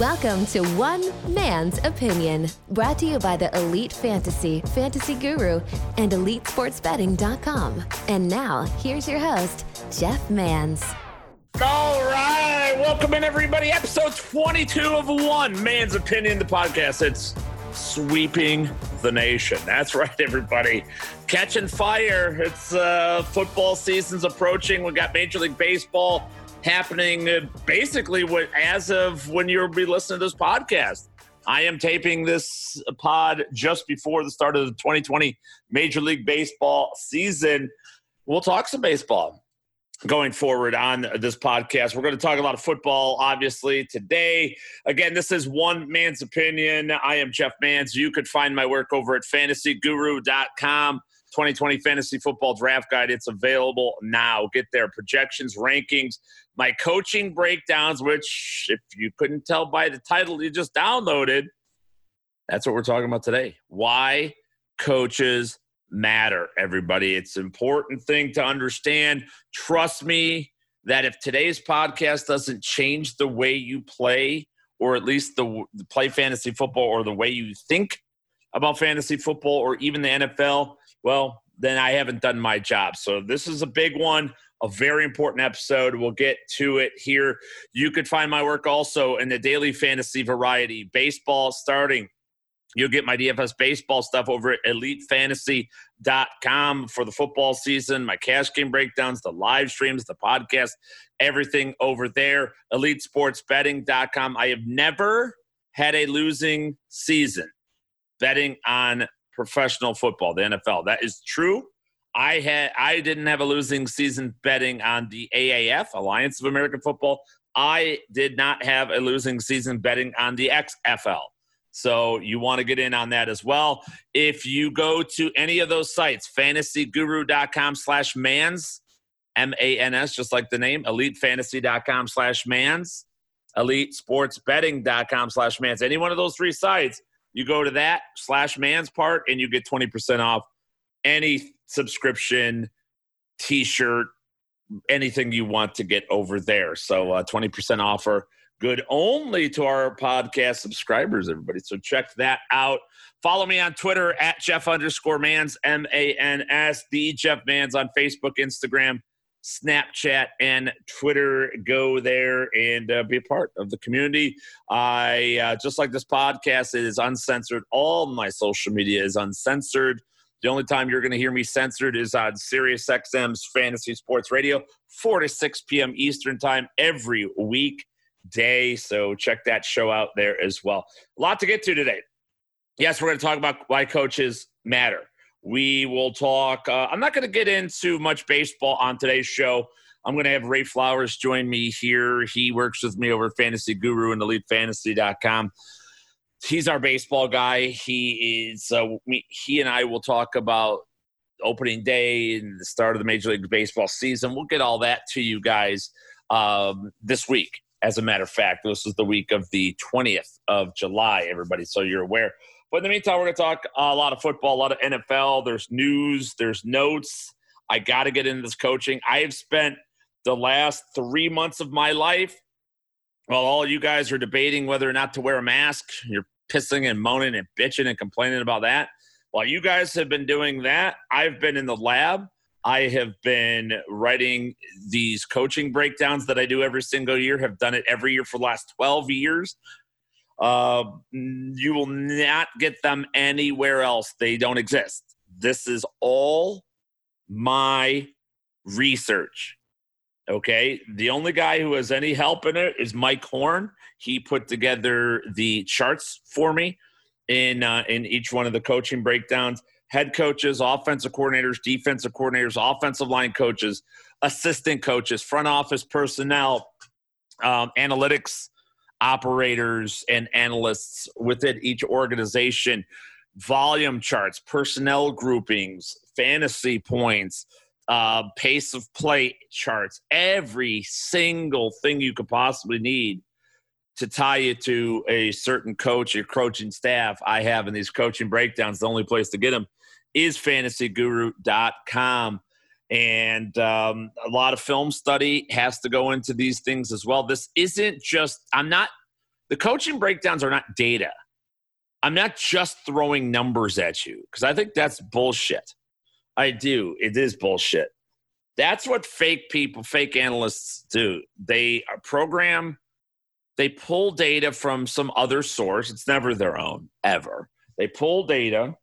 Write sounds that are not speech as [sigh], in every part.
Welcome to One Man's Opinion, brought to you by the Elite Fantasy, Fantasy Guru, and EliteSportsBetting.com. And now, here's your host, Jeff Mans. All right, welcome in everybody. Episode 22 of One Man's Opinion, the podcast. It's sweeping the nation. That's right, everybody. Catching fire. It's uh, football season's approaching. We got Major League Baseball happening uh, basically what, as of when you'll be listening to this podcast. I am taping this pod just before the start of the 2020 Major League Baseball season. We'll talk some baseball going forward on this podcast. We're going to talk a lot of football, obviously, today. Again, this is one man's opinion. I am Jeff Mans. You could find my work over at fantasyguru.com. 2020 Fantasy Football Draft Guide. It's available now. Get their projections, rankings, my coaching breakdowns, which, if you couldn't tell by the title you just downloaded, that's what we're talking about today. Why coaches matter, everybody. It's an important thing to understand. Trust me that if today's podcast doesn't change the way you play, or at least the, the play fantasy football, or the way you think about fantasy football, or even the NFL, well, then I haven't done my job. So this is a big one, a very important episode. We'll get to it here. You could find my work also in the daily fantasy variety, baseball starting. You'll get my DFS baseball stuff over at elitefantasy.com for the football season, my cash game breakdowns, the live streams, the podcast, everything over there. Elitesportsbetting.com. I have never had a losing season betting on professional football, the NFL. That is true. I had I didn't have a losing season betting on the AAF, Alliance of American Football. I did not have a losing season betting on the XFL. So you want to get in on that as well. If you go to any of those sites, fantasyguru.com slash mans, M-A-N-S, just like the name, elitefantasy.com slash mans, elitesportsbetting.com slash mans. Any one of those three sites, you go to that slash man's part and you get 20% off any subscription, t shirt, anything you want to get over there. So uh, 20% offer. Good only to our podcast subscribers, everybody. So check that out. Follow me on Twitter at Jeff underscore Mans, M A N S, the Jeff Mans on Facebook, Instagram, Snapchat and Twitter. Go there and uh, be a part of the community. I uh, just like this podcast, it is uncensored. All my social media is uncensored. The only time you're going to hear me censored is on Sirius XM's Fantasy Sports Radio, 4 to 6 p.m. Eastern Time every week day. So check that show out there as well. A lot to get to today. Yes, we're going to talk about why coaches matter. We will talk. Uh, I'm not going to get into much baseball on today's show. I'm going to have Ray Flowers join me here. He works with me over at Fantasy Guru and EliteFantasy.com. He's our baseball guy. He is. Uh, me, he and I will talk about opening day and the start of the Major League Baseball season. We'll get all that to you guys um, this week. As a matter of fact, this is the week of the 20th of July, everybody. So you're aware. But in the meantime, we're going to talk a lot of football, a lot of NFL. There's news, there's notes. I got to get into this coaching. I have spent the last three months of my life while all you guys are debating whether or not to wear a mask. You're pissing and moaning and bitching and complaining about that. While you guys have been doing that, I've been in the lab. I have been writing these coaching breakdowns that I do every single year, have done it every year for the last 12 years. Uh, you will not get them anywhere else. They don't exist. This is all my research. Okay. The only guy who has any help in it is Mike Horn. He put together the charts for me in uh, in each one of the coaching breakdowns. Head coaches, offensive coordinators, defensive coordinators, offensive line coaches, assistant coaches, front office personnel, um, analytics operators and analysts within each organization, volume charts, personnel groupings, fantasy points, uh, pace of play charts, every single thing you could possibly need to tie you to a certain coach, or coaching staff. I have in these coaching breakdowns. The only place to get them is fantasyguru.com. And um, a lot of film study has to go into these things as well. This isn't just, I'm not, the coaching breakdowns are not data. I'm not just throwing numbers at you because I think that's bullshit. I do. It is bullshit. That's what fake people, fake analysts do. They program, they pull data from some other source. It's never their own, ever. They pull data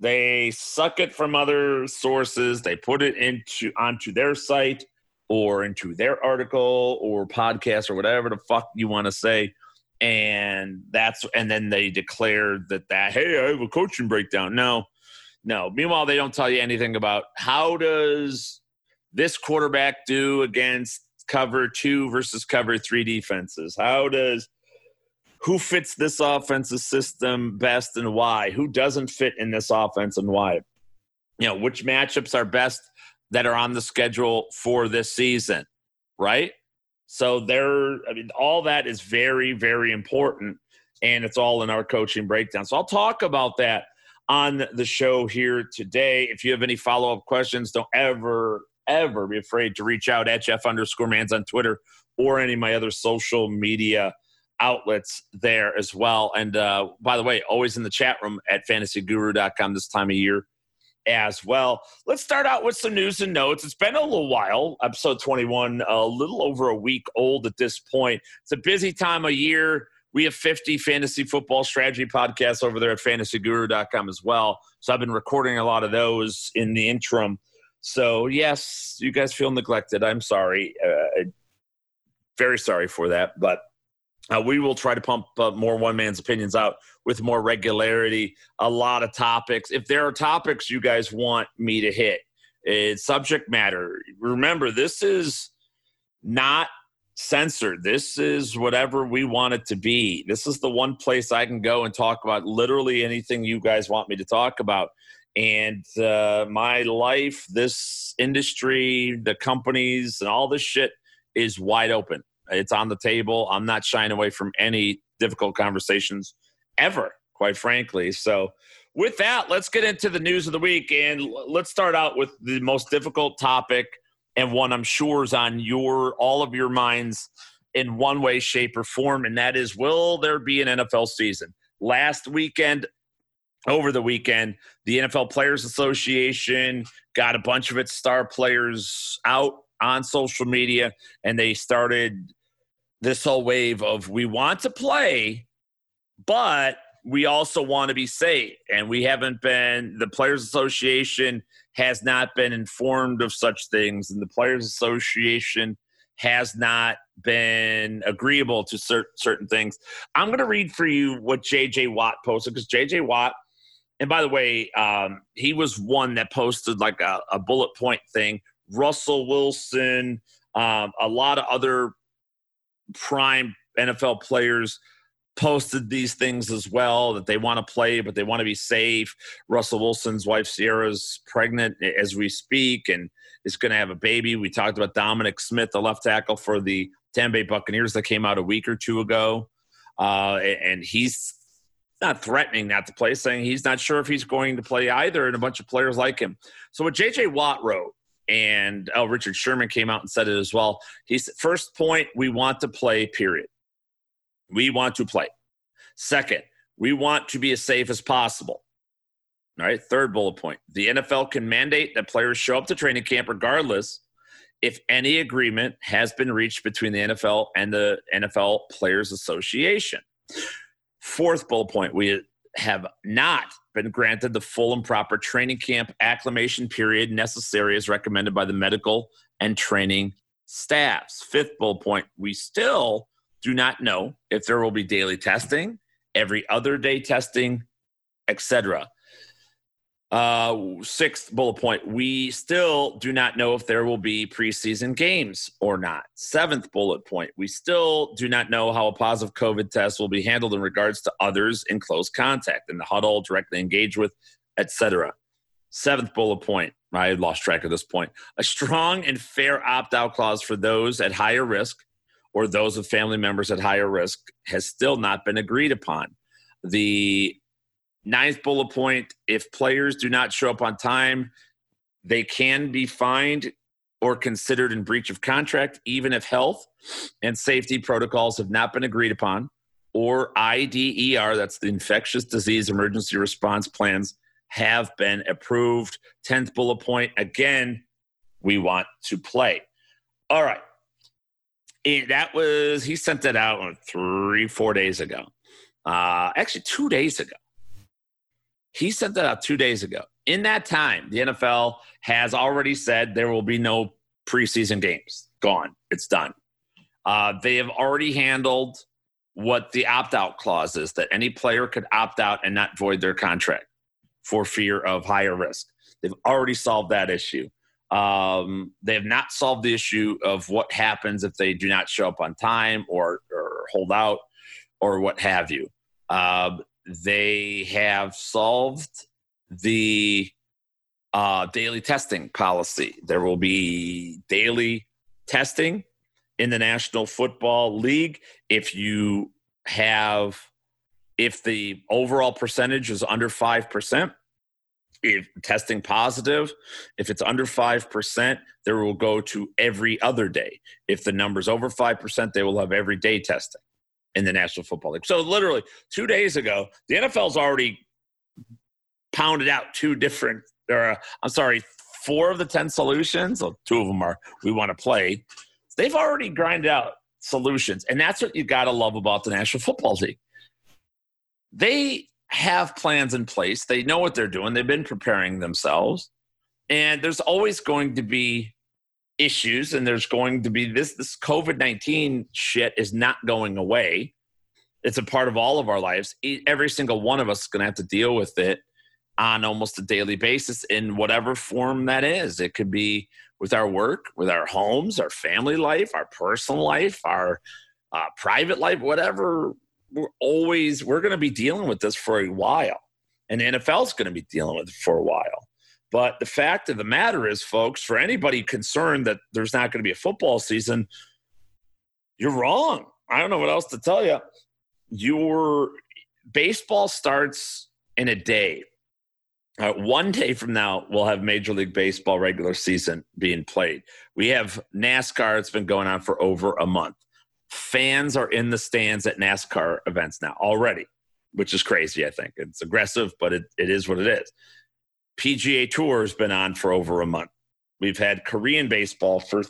they suck it from other sources. They put it into onto their site or into their article or podcast or whatever the fuck you want to say. And that's and then they declare that that hey, I have a coaching breakdown. No, no. Meanwhile, they don't tell you anything about how does this quarterback do against cover two versus cover three defenses? How does who fits this offensive system best and why? Who doesn't fit in this offense and why? You know, which matchups are best that are on the schedule for this season, right? So there, I mean, all that is very, very important, and it's all in our coaching breakdown. So I'll talk about that on the show here today. If you have any follow up questions, don't ever, ever be afraid to reach out at Jeff underscore Mans on Twitter or any of my other social media outlets there as well. And uh, by the way, always in the chat room at fantasyguru.com this time of year as well. Let's start out with some news and notes. It's been a little while, episode 21, a little over a week old at this point. It's a busy time of year. We have 50 fantasy football strategy podcasts over there at fantasyguru.com as well. So I've been recording a lot of those in the interim. So, yes, you guys feel neglected. I'm sorry. Uh, very sorry for that. But uh, we will try to pump uh, more one man's opinions out with more regularity. A lot of topics. If there are topics you guys want me to hit, it's subject matter. Remember, this is not censored. This is whatever we want it to be. This is the one place I can go and talk about literally anything you guys want me to talk about. And uh, my life, this industry, the companies, and all this shit is wide open. It's on the table. I'm not shying away from any difficult conversations ever, quite frankly. So, with that, let's get into the news of the week and let's start out with the most difficult topic and one I'm sure is on your all of your minds in one way, shape, or form, and that is will there be an NFL season? Last weekend, over the weekend, the NFL Players Association got a bunch of its star players out on social media and they started this whole wave of we want to play, but we also want to be safe. And we haven't been, the Players Association has not been informed of such things, and the Players Association has not been agreeable to cer- certain things. I'm going to read for you what JJ Watt posted because JJ Watt, and by the way, um, he was one that posted like a, a bullet point thing. Russell Wilson, um, a lot of other prime NFL players posted these things as well that they want to play, but they want to be safe. Russell Wilson's wife Ciara's pregnant as we speak and is going to have a baby. We talked about Dominic Smith, the left tackle for the Tampa Bay Buccaneers that came out a week or two ago. Uh, and he's not threatening not to play, saying he's not sure if he's going to play either, and a bunch of players like him. So what JJ Watt wrote and oh, Richard Sherman came out and said it as well. He said, first point, we want to play, period. We want to play. Second, we want to be as safe as possible. All right, third bullet point. The NFL can mandate that players show up to training camp regardless if any agreement has been reached between the NFL and the NFL Players Association. Fourth bullet point, we have not been granted the full and proper training camp acclimation period necessary as recommended by the medical and training staffs. Fifth bullet point, we still do not know if there will be daily testing, every other day testing, etc. Uh, sixth bullet point, we still do not know if there will be preseason games or not. Seventh bullet point, we still do not know how a positive COVID test will be handled in regards to others in close contact, in the huddle, directly engaged with, etc. Seventh bullet point, I lost track of this point. A strong and fair opt out clause for those at higher risk or those with family members at higher risk has still not been agreed upon. The Ninth bullet point if players do not show up on time They can be fined or considered in breach of contract, even if health and safety protocols have not been agreed upon, or IDER, that's the infectious disease emergency response plans, have been approved. 10th bullet point again, we want to play. All right. And that was, he sent that out three, four days ago. Uh, actually, two days ago. He sent that out two days ago. In that time, the NFL has already said there will be no preseason games. Gone. It's done. Uh, they have already handled what the opt out clause is that any player could opt out and not void their contract for fear of higher risk. They've already solved that issue. Um, they have not solved the issue of what happens if they do not show up on time or, or hold out or what have you. Uh, they have solved the uh, daily testing policy. There will be daily testing in the National Football League. If you have, if the overall percentage is under 5%, if testing positive, if it's under 5%, there will go to every other day. If the number's over 5%, they will have every day testing in the National Football League. So literally two days ago, the NFL's already pounded out two different, or uh, I'm sorry, four of the 10 solutions. Well, two of them are we want to play. They've already grinded out solutions. And that's what you got to love about the National Football League. They have plans in place. They know what they're doing. They've been preparing themselves. And there's always going to be issues and there's going to be this this COVID-19 shit is not going away. It's a part of all of our lives. Every single one of us is going to have to deal with it on almost a daily basis in whatever form that is. It could be with our work, with our homes, our family life, our personal life, our uh, private life, whatever we're always we're going to be dealing with this for a while, and the NFL is going to be dealing with it for a while. But the fact of the matter is, folks, for anybody concerned that there's not going to be a football season, you're wrong. I don't know what else to tell you. Your baseball starts in a day. Uh, one day from now, we'll have Major League Baseball regular season being played. We have NASCAR. It's been going on for over a month fans are in the stands at NASCAR events now already, which is crazy, I think. It's aggressive, but it, it is what it is. PGA Tour has been on for over a month. We've had Korean baseball for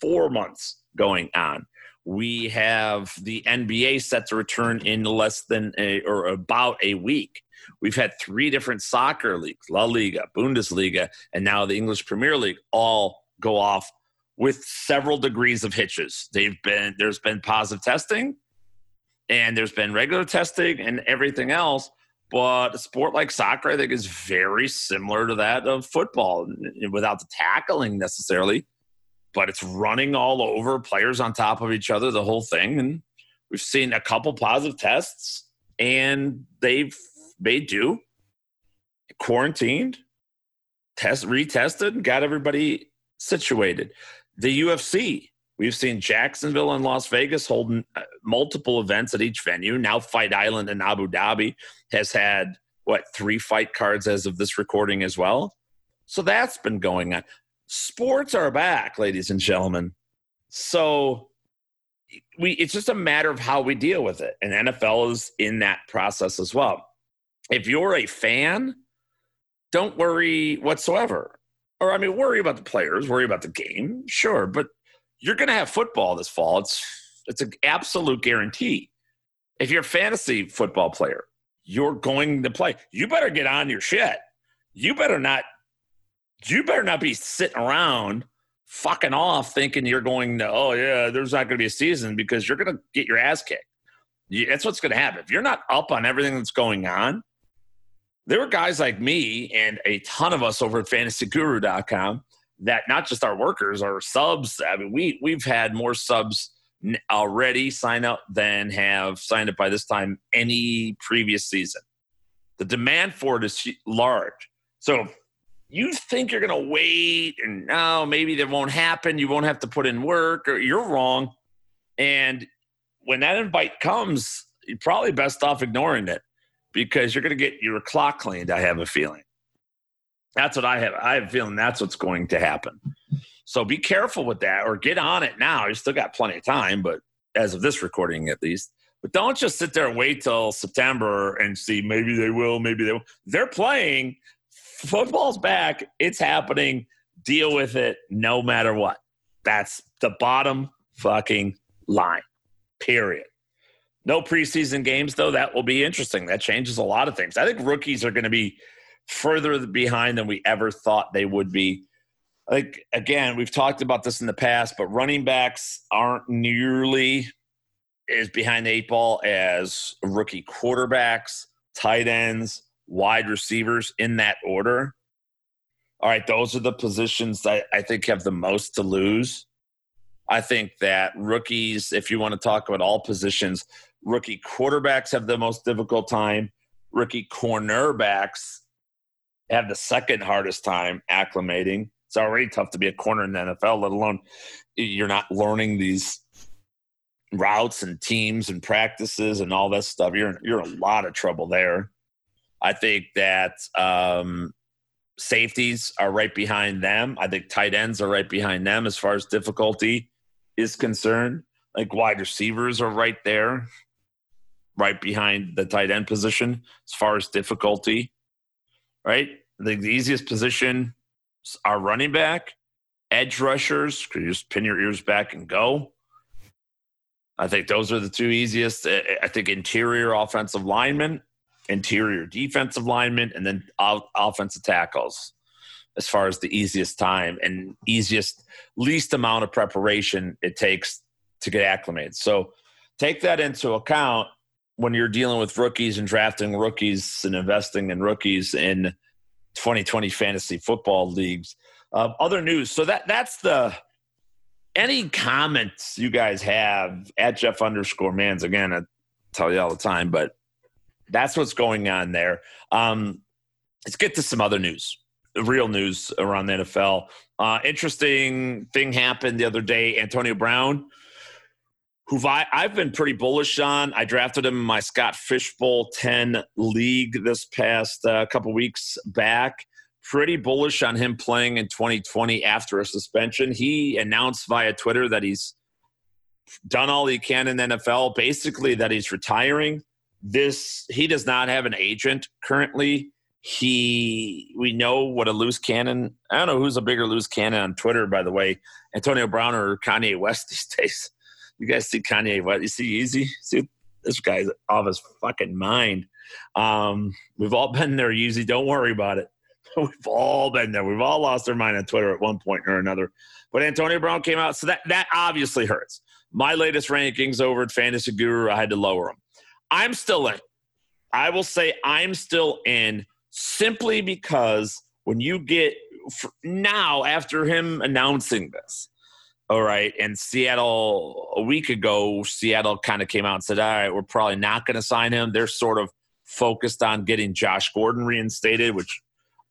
four months going on. We have the NBA set to return in less than a, or about a week. We've had three different soccer leagues, La Liga, Bundesliga, and now the English Premier League all go off with several degrees of hitches. They've been there's been positive testing and there's been regular testing and everything else. But a sport like soccer, I think, is very similar to that of football without the tackling necessarily. But it's running all over, players on top of each other, the whole thing. And we've seen a couple positive tests, and they've they do quarantined, test retested, got everybody situated the UFC. We've seen Jacksonville and Las Vegas holding uh, multiple events at each venue. Now, Fight Island in Abu Dhabi has had, what, three fight cards as of this recording as well? So that's been going on. Sports are back, ladies and gentlemen. So we it's just a matter of how we deal with it. And NFL is in that process as well. If you're a fan, don't worry whatsoever or I mean, worry about the players, worry about the game, sure, but you're going to have football this fall. It's it's an absolute guarantee. If you're a fantasy football player, you're going to play. You better get on your shit. You better not. You better not be sitting around fucking off thinking you're going to. Oh yeah, there's not going to be a season because you're going to get your ass kicked. That's what's going to happen. If you're not up on everything that's going on, there were guys like me and a ton of us over at fantasyguru.com that not just our workers, our subs. I mean, we we've had more subs already sign up than have signed up by this time any previous season. The demand for it is large. So you think you're going to wait and no, maybe that won't happen. You won't have to put in work or you're wrong. And when that invite comes, you're probably best off ignoring it because you're going to get your clock cleaned, I have a feeling. That's what I have. I have a feeling that's what's going to happen. So be careful with that or get on it now. You still got plenty of time, but as of this recording at least. But don't just sit there and wait till September and see maybe they will, maybe they will. They're playing. Football's back. It's happening. Deal with it no matter what. That's the bottom fucking line. Period. No preseason games, though. That will be interesting. That changes a lot of things. I think rookies are going to be further behind than we ever thought they would be. Like again, we've talked about this in the past, but running backs aren't nearly as behind the eight ball as rookie quarterbacks, tight ends, wide receivers in that order. All right, those are the positions that I think have the most to lose. I think that rookies, if you want to talk about all positions, rookie quarterbacks have the most difficult time. Rookie cornerbacks have the second hardest time acclimating. It's already tough to be a corner in the NFL, let alone you're not learning these routes and teams and practices and all that stuff. You're you're in a lot of trouble there. I think that um, safeties are right behind them. I think tight ends are right behind them as far as difficulty is concerned. Like wide receivers are right there, right behind the tight end position as far as difficulty right? The, the easiest position are running back, edge rushers. You just pin your ears back and go? I think those are the two easiest. Eh, eh, I think interior offensive linemen, interior defensive linemen, and then offensive tackles as far as the easiest time and easiest, least amount of preparation it takes to get acclimated. So take that into account when you're dealing with rookies and drafting rookies and investing in rookies in 2020 fantasy football leagues. Uh, other news. So that that's the any comments you guys have at Jeff underscore Mans. Again, I tell you all the time, but that's what's going on there. Um, let's get to some other news, real news around the NFL. Uh, interesting thing happened the other day. Antonio Brown who I, I've been pretty bullish on. I drafted him in my Scott Fish Bowl 10 league this past uh, couple weeks back. Pretty bullish on him playing in 2020 after a suspension. He announced via Twitter that he's done all he can in NFL, basically, that he's retiring. This he does not have an agent currently. He we know what a loose cannon. I don't know who's a bigger loose cannon on Twitter, by the way, Antonio Brown or Kanye West [laughs] these days. You guys see Kanye? What you see? Yeezy. See this guy's off his fucking mind. Um, we've all been there, Yeezy. Don't worry about it. [laughs] we've all been there. We've all lost our mind on Twitter at one point or another. But Antonio Brown came out, so that that obviously hurts. My latest rankings over at Fantasy Guru, I had to lower them. I'm still in. I will say I'm still in simply because when you get now after him announcing this, all right. And Seattle, a week ago, Seattle kind of came out and said, all right, we're probably not going to sign him. They're sort of focused on getting Josh Gordon reinstated, which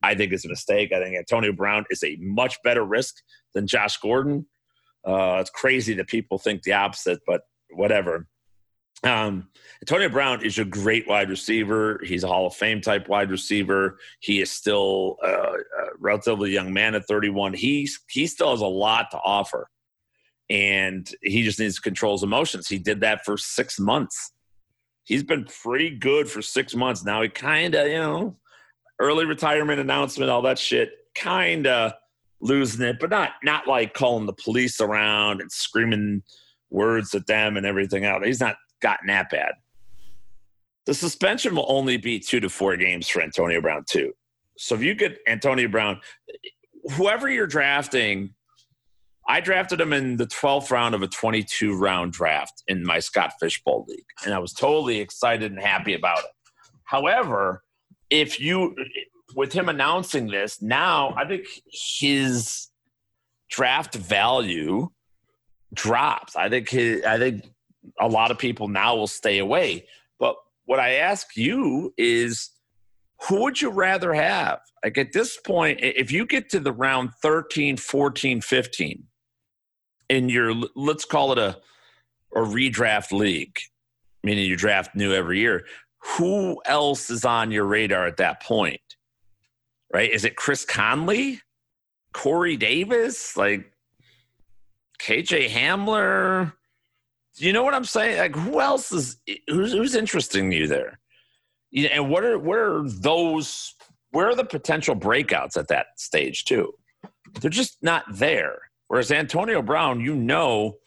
I think is a mistake. I think Antonio Brown is a much better risk than Josh Gordon. Uh, it's crazy that people think the opposite, but whatever. Um, Antonio Brown is a great wide receiver. He's a Hall of Fame type wide receiver. He is still uh, a relatively young man at 31. He's he still has a lot to offer and he just needs to control his emotions. He did that for six months. He's been pretty good for six months now. He kind of, you know, early retirement announcement, all that shit, kind of losing it, but not not like calling the police around and screaming words at them and everything else. He's not gotten that bad. The suspension will only be two to four games for Antonio Brown too. So if you get Antonio Brown, whoever you're drafting I drafted him in the 12th round of a 22 round draft in my Scott Fish Bowl league, and I was totally excited and happy about it. However, if you, with him announcing this, now I think his draft value drops. I think his, I think a lot of people now will stay away. But what I ask you is, who would you rather have? Like at this point, if you get to the round 13, 14, 15, in your let's call it a a redraft league, meaning you draft new every year, who else is on your radar at that point? right? Is it Chris Conley, Corey Davis, like KJ Hamler? You know what I'm saying? Like, who else is who's who's interesting you there? and what are where are those? Where are the potential breakouts at that stage too? They're just not there. Whereas Antonio Brown, you know,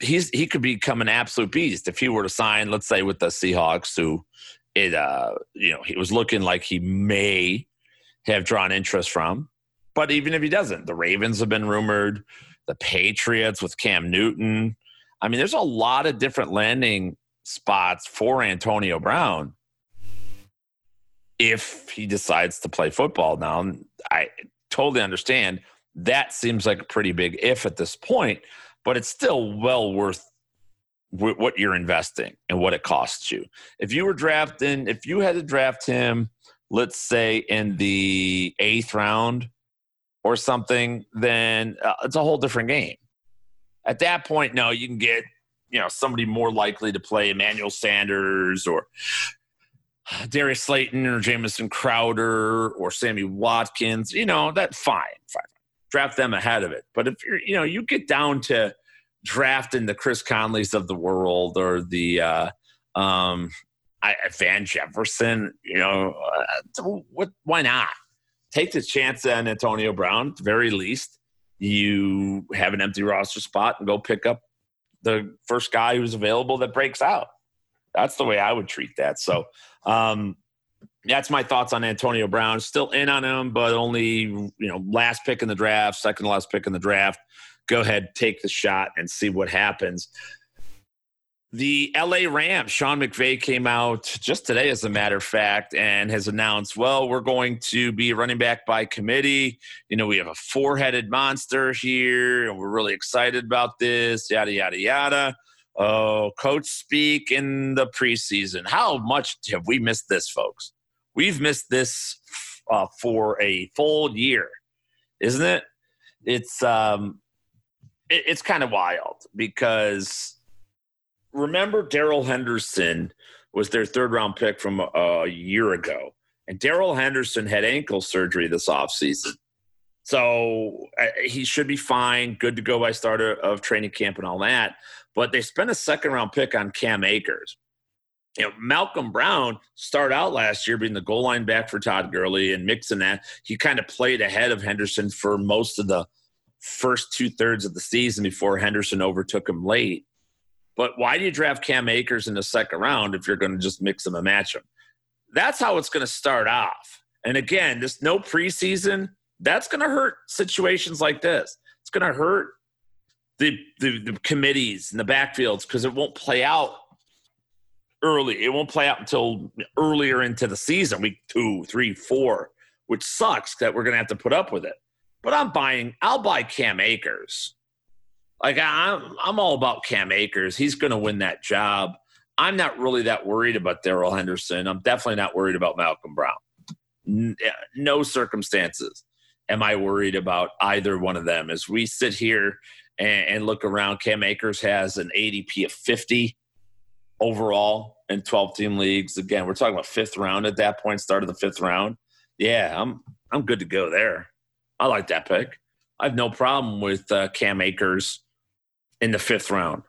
he's he could become an absolute beast if he were to sign, let's say, with the Seahawks, who it uh you know he was looking like he may have drawn interest from. But even if he doesn't, the Ravens have been rumored, the Patriots with Cam Newton. I mean, there's a lot of different landing spots for Antonio Brown if he decides to play football. Now, I totally understand that seems like a pretty big if at this point, but it's still well worth what you're investing and what it costs you. If you were drafting, if you had to draft him, let's say in the eighth round or something, then uh, it's a whole different game. At that point, no, you can get you know somebody more likely to play Emmanuel Sanders or Darius Slayton or Jamison Crowder or Sammy Watkins. You know that fine, fine. Draft them ahead of it. But if you're you know you get down to drafting the Chris Conleys of the world or the uh, um, I, Van Jefferson, you know, uh, what? Why not take the chance on Antonio Brown? At the very least, you have an empty roster spot and go pick up the first guy who's available that breaks out. That's the way I would treat that. So, um, that's my thoughts on Antonio Brown. Still in on him, but only you know last pick in the draft, second last pick in the draft. Go ahead, take the shot, and see what happens. The LA Rams, Sean McVay came out just today, as a matter of fact, and has announced, well, we're going to be running back by committee. You know, we have a four headed monster here, and we're really excited about this, yada, yada, yada. Oh, coach speak in the preseason. How much have we missed this, folks? We've missed this uh, for a full year, isn't it? It's um, it, it's kind of wild because remember Darrell Henderson was their third round pick from a, a year ago. And Darrell Henderson had ankle surgery this offseason. So uh, he should be fine, good to go by start of training camp and all that. But they spent a second round pick on Cam Akers. You know, Malcolm Brown started out last year being the goal line back for Todd Gurley and mixing that. He kind of played ahead of Henderson for most of the first two thirds of the season before Henderson overtook him late. But why do you draft Cam Akers in the second round if you're going to just mix them and match them? That's how it's going to start off. And again, this no preseason, that's going to hurt situations like this. It's going to hurt the, the, the committees and the backfields because it won't play out early. It won't play out until earlier into the season, week two, three, four, which sucks that we're going to have to put up with it. But I'm buying, I'll buy Cam Akers like I'm, I'm all about Cam Akers. He's going to win that job. I'm not really that worried about Darrell Henderson. I'm definitely not worried about Malcolm Brown. Eh, no circumstances am I worried about either one of them. As we sit here and, and look around, Cam Akers has an ADP of 50 overall in 12 team leagues. Again, we're talking about fifth round at that point, start of the fifth round. Yeah, I'm I'm good to go there. I like that pick. I have no problem with uh, Cam Akers in the fifth round.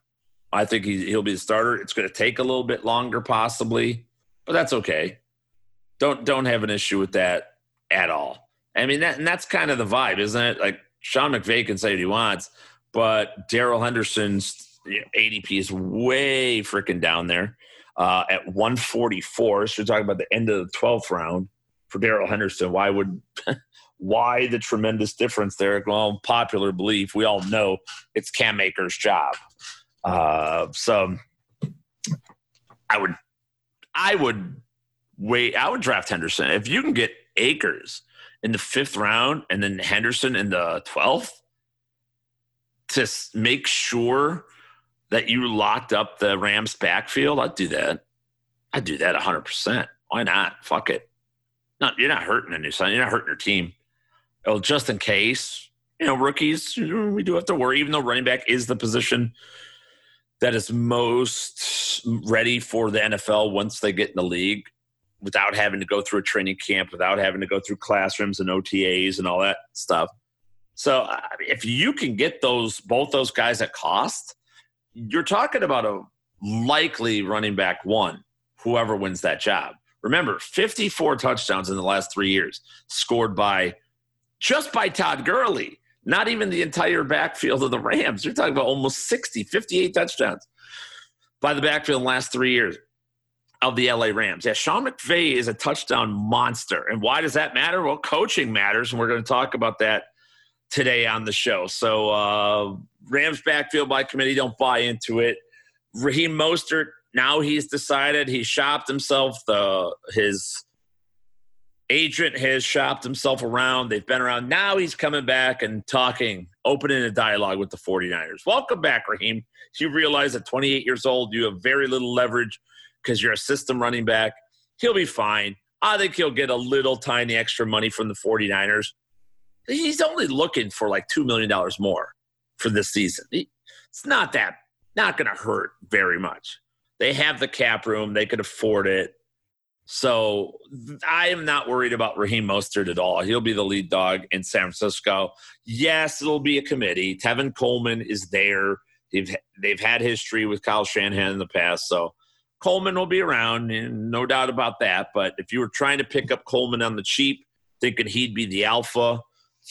I think he, he'll be the starter. It's going to take a little bit longer, possibly, but that's okay. Don't don't have an issue with that at all. I mean, that and that's kind of the vibe, isn't it? Like Sean McVay can say what he wants, but Darrell Henderson's ADP is way freaking down there uh, at 144. So we're talking about the end of the 12th round for Darrell Henderson. Why would [laughs] why the tremendous difference there? Well, popular belief, we all know it's Cam Akers' job. Uh, so I would, I would wait. I would draft Henderson if you can get Akers in the fifth round and then Henderson in the twelfth to make sure that you locked up the Rams backfield. I'd do that. I'd do that hundred percent. Why not? Fuck it. Not you're not hurting a new son. You're not hurting your team oh, just in case, you know, rookies, we do have to worry, even though running back is the position that is most ready for the NFL once they get in the league. without having to go through a training camp, without having to go through classrooms and OTAs and all that stuff. So if you can get those both those guys at cost, you're talking about a likely running back one, whoever wins that job. Remember, 54 touchdowns in the last three years scored by just by Todd Gurley, not even the entire backfield of the Rams. You're talking about almost 60, 58 touchdowns by the backfield in the last three years of the LA Rams. Yeah, Sean McVay is a touchdown monster. And why does that matter? Well, coaching matters. And we're going to talk about that today on the show. So, uh, Rams backfield by committee, don't buy into it. Raheem Mostert, now he's decided he shopped himself. The his agent has shopped himself around. They've been around. Now he's coming back and talking, opening a dialogue with the 49ers. Welcome back, Raheem. You realize at 28 years old, you have very little leverage because you're a system running back. He'll be fine. I think he'll get a little tiny extra money from the 49ers. He's only looking for like $2 million more for this season. It's not that, not going to hurt very much. They have the cap room, they could afford it. So I am not worried about Raheem Mostert at all. He'll be the lead dog in San Francisco. Yes, it'll be a committee. Tevin Coleman is there. They've they've had history with Kyle Shanahan in the past, so Coleman will be around, and no doubt about that. But if you were trying to pick up Coleman on the cheap, thinking he'd be the alpha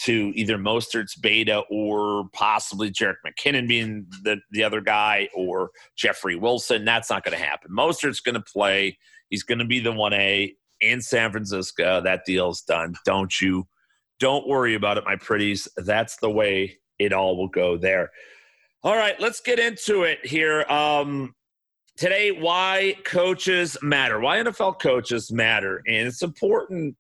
to either Mostert's beta or possibly Jerick McKinnon being the, the other guy or Jeffrey Wilson, that's not going to happen. Mostert's going to play. He's going to be the 1A in San Francisco. That deal's done. Don't you? Don't worry about it, my pretties. That's the way it all will go there. All right, let's get into it here. Um, today why coaches matter why nfl coaches matter and it's important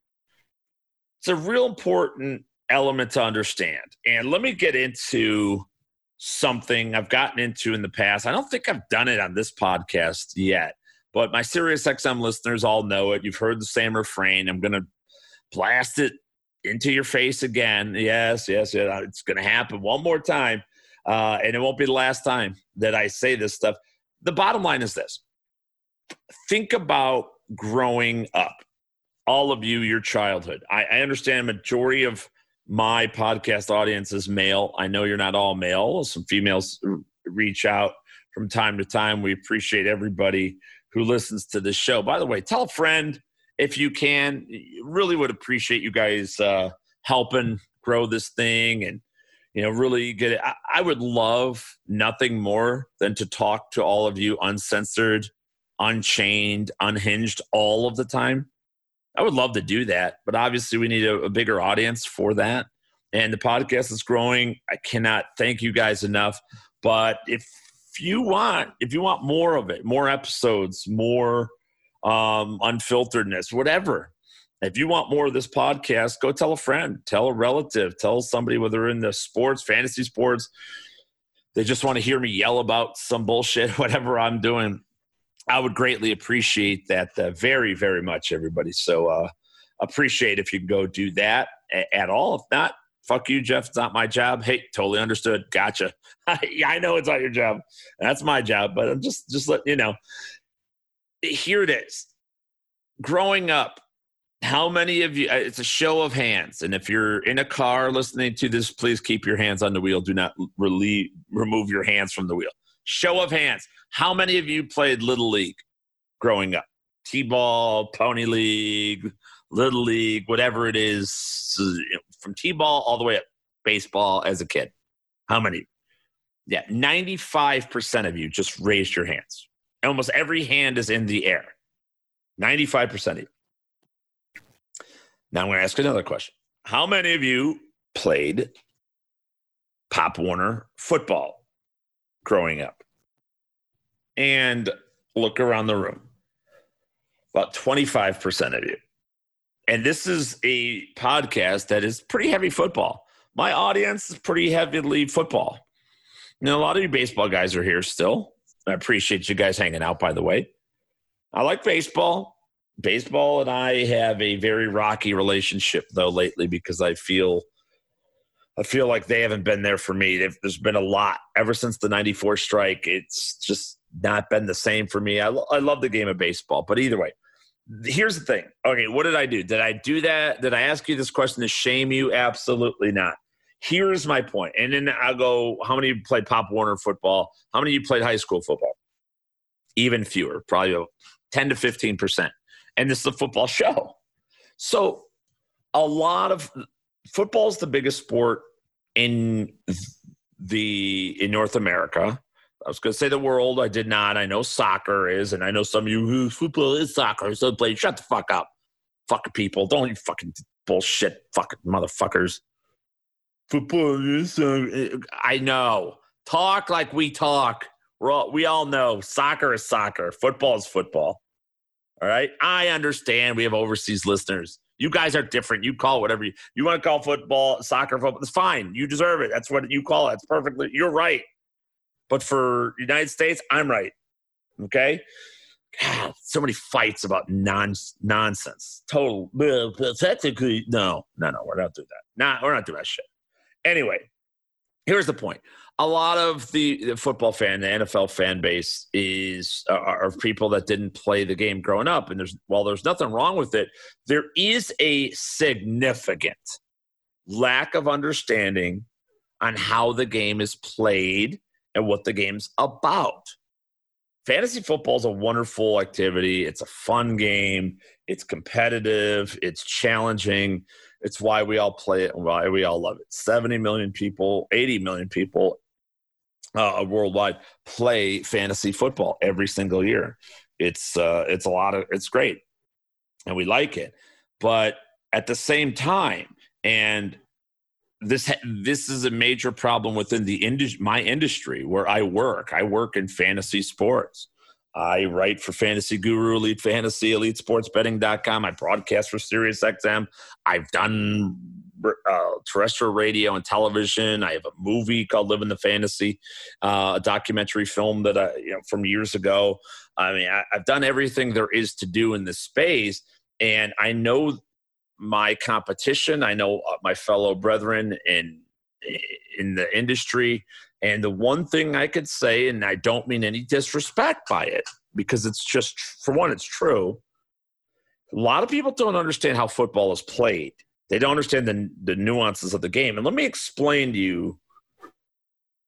it's a real important element to understand. And let me get into something i've gotten into in the past. I don't think i've done it on this podcast yet but my sirius xm listeners all know it. You've heard the same refrain. I'm going to blast it into your face again. Yes yes, yes it's going to happen one more time uh, and it won't be the last time that i say this stuff. The bottom line is this. Think about growing up all of you your childhood. I, I, understand majority of my podcast audience is male. I know you're not all male. Some females reach out from time to time. We appreciate everybody who listens to this show. By the way tell a friend if you can. Really would appreciate you guys uh, helping grow this thing and you know, really get it. I, I would love nothing more than to talk to all of you uncensored, unchained, unhinged all of the time. I would love to do that, but obviously we need a, a bigger audience for that. And the podcast is growing. I cannot thank you guys enough. But if you want, if you want more of it, more episodes, more um, unfilteredness, whatever, if you want more of this podcast, go tell a friend, tell a relative, tell somebody whether in the sports, fantasy sports, they just want to hear me yell about some bullshit, [laughs] whatever I'm doing. I would greatly appreciate that uh, very, very much, everybody. So uh, appreciate if you can go do that a- at all. If not, fuck you, Jeff. It's not my job. Hey, totally understood. Gotcha. [laughs] I know it's not your job. That's my job, but I'm just just let you know. Here it is. Growing up, how many of you uh, it's a show of hands and if you're in a car listening to this please keep your hands on the wheel do not relieve, remove your hands from the wheel show of hands how many of you played little league growing up? T-ball pony league little league whatever it is from t-ball all the way up baseball as a kid. How many? Yeah 95% of you just raised your hands. Almost every hand is in the air. 95% of you. Now I'm going to ask another question. How many of you played Pop Warner football growing up? And look around the room. About 25% of you. And this is a podcast that is pretty heavy football. My audience is pretty heavily football. Now, a lot of you baseball guys are here still. I appreciate you guys hanging out, by the way. I like baseball baseball and I have a very rocky relationship though lately because I feel I feel like they haven't been there for me. There's been a lot ever since the '94 strike. It's just not been the same for me. I, I love the game of baseball, but either way, here's the thing. Okay, what did I do? Did I do that? Did I ask you this question to shame you? Absolutely not. Here's my point. And then I'll go, how many you played Pop Warner football? How many you played high school football? Even fewer, probably 10 to 15%. And this is a football [laughs] show. So a lot of football is the biggest sport in the in North America. I was going to say the world. I did not. I know soccer is, and I know some of you who football is soccer. So play. Shut the fuck up, fucking people. Don't you fucking bullshit, fucking motherfuckers. Football is. Uh, I know. Talk like we talk. We're all, we all know soccer is soccer. Football is football. All right. I understand we have overseas listeners. You guys are different. You call whatever you, you want to call football, soccer, football. It's fine. You deserve it. That's what you call it. It's perfectly. You're right. But for United States, I'm right. Okay. God, so many fights about non nonsense. Total. Technically, no, no, no. We're not doing that. Nah, we're not doing that shit. Anyway, here's the point a lot of the, football fan, the NFL fan base is uh, are people that didn't play the game growing up, and there's while there's nothing wrong with it, there is a significant lack of understanding on how the game is played and what the game's about. Fantasy football is a wonderful activity. It's a fun game. It's competitive. It's challenging. It's why we all play it and why we all love it. 70 million people, 80 million people uh, worldwide play fantasy football every single year. It's uh, it's a lot of it's great, and we like it. But at the same time, and this this is a major problem within the industry, my industry where I work. I work in fantasy sports. I write for Fantasy Guru, Elite Fantasy, EliteSportsBetting.com. I broadcast for SiriusXM. I've done uh, terrestrial radio and television. I have a movie called "Living the Fantasy," uh, a documentary film that I, you know, from years ago. I mean, I, I've done everything there is to do in this space, and I know my competition. I know uh, my fellow brethren in in the industry. And the one thing I could say, and I don't mean any disrespect by it, because it's just for one, it's true. A lot of people don't understand how football is played. They don't understand the, the nuances of the game. And let me explain to you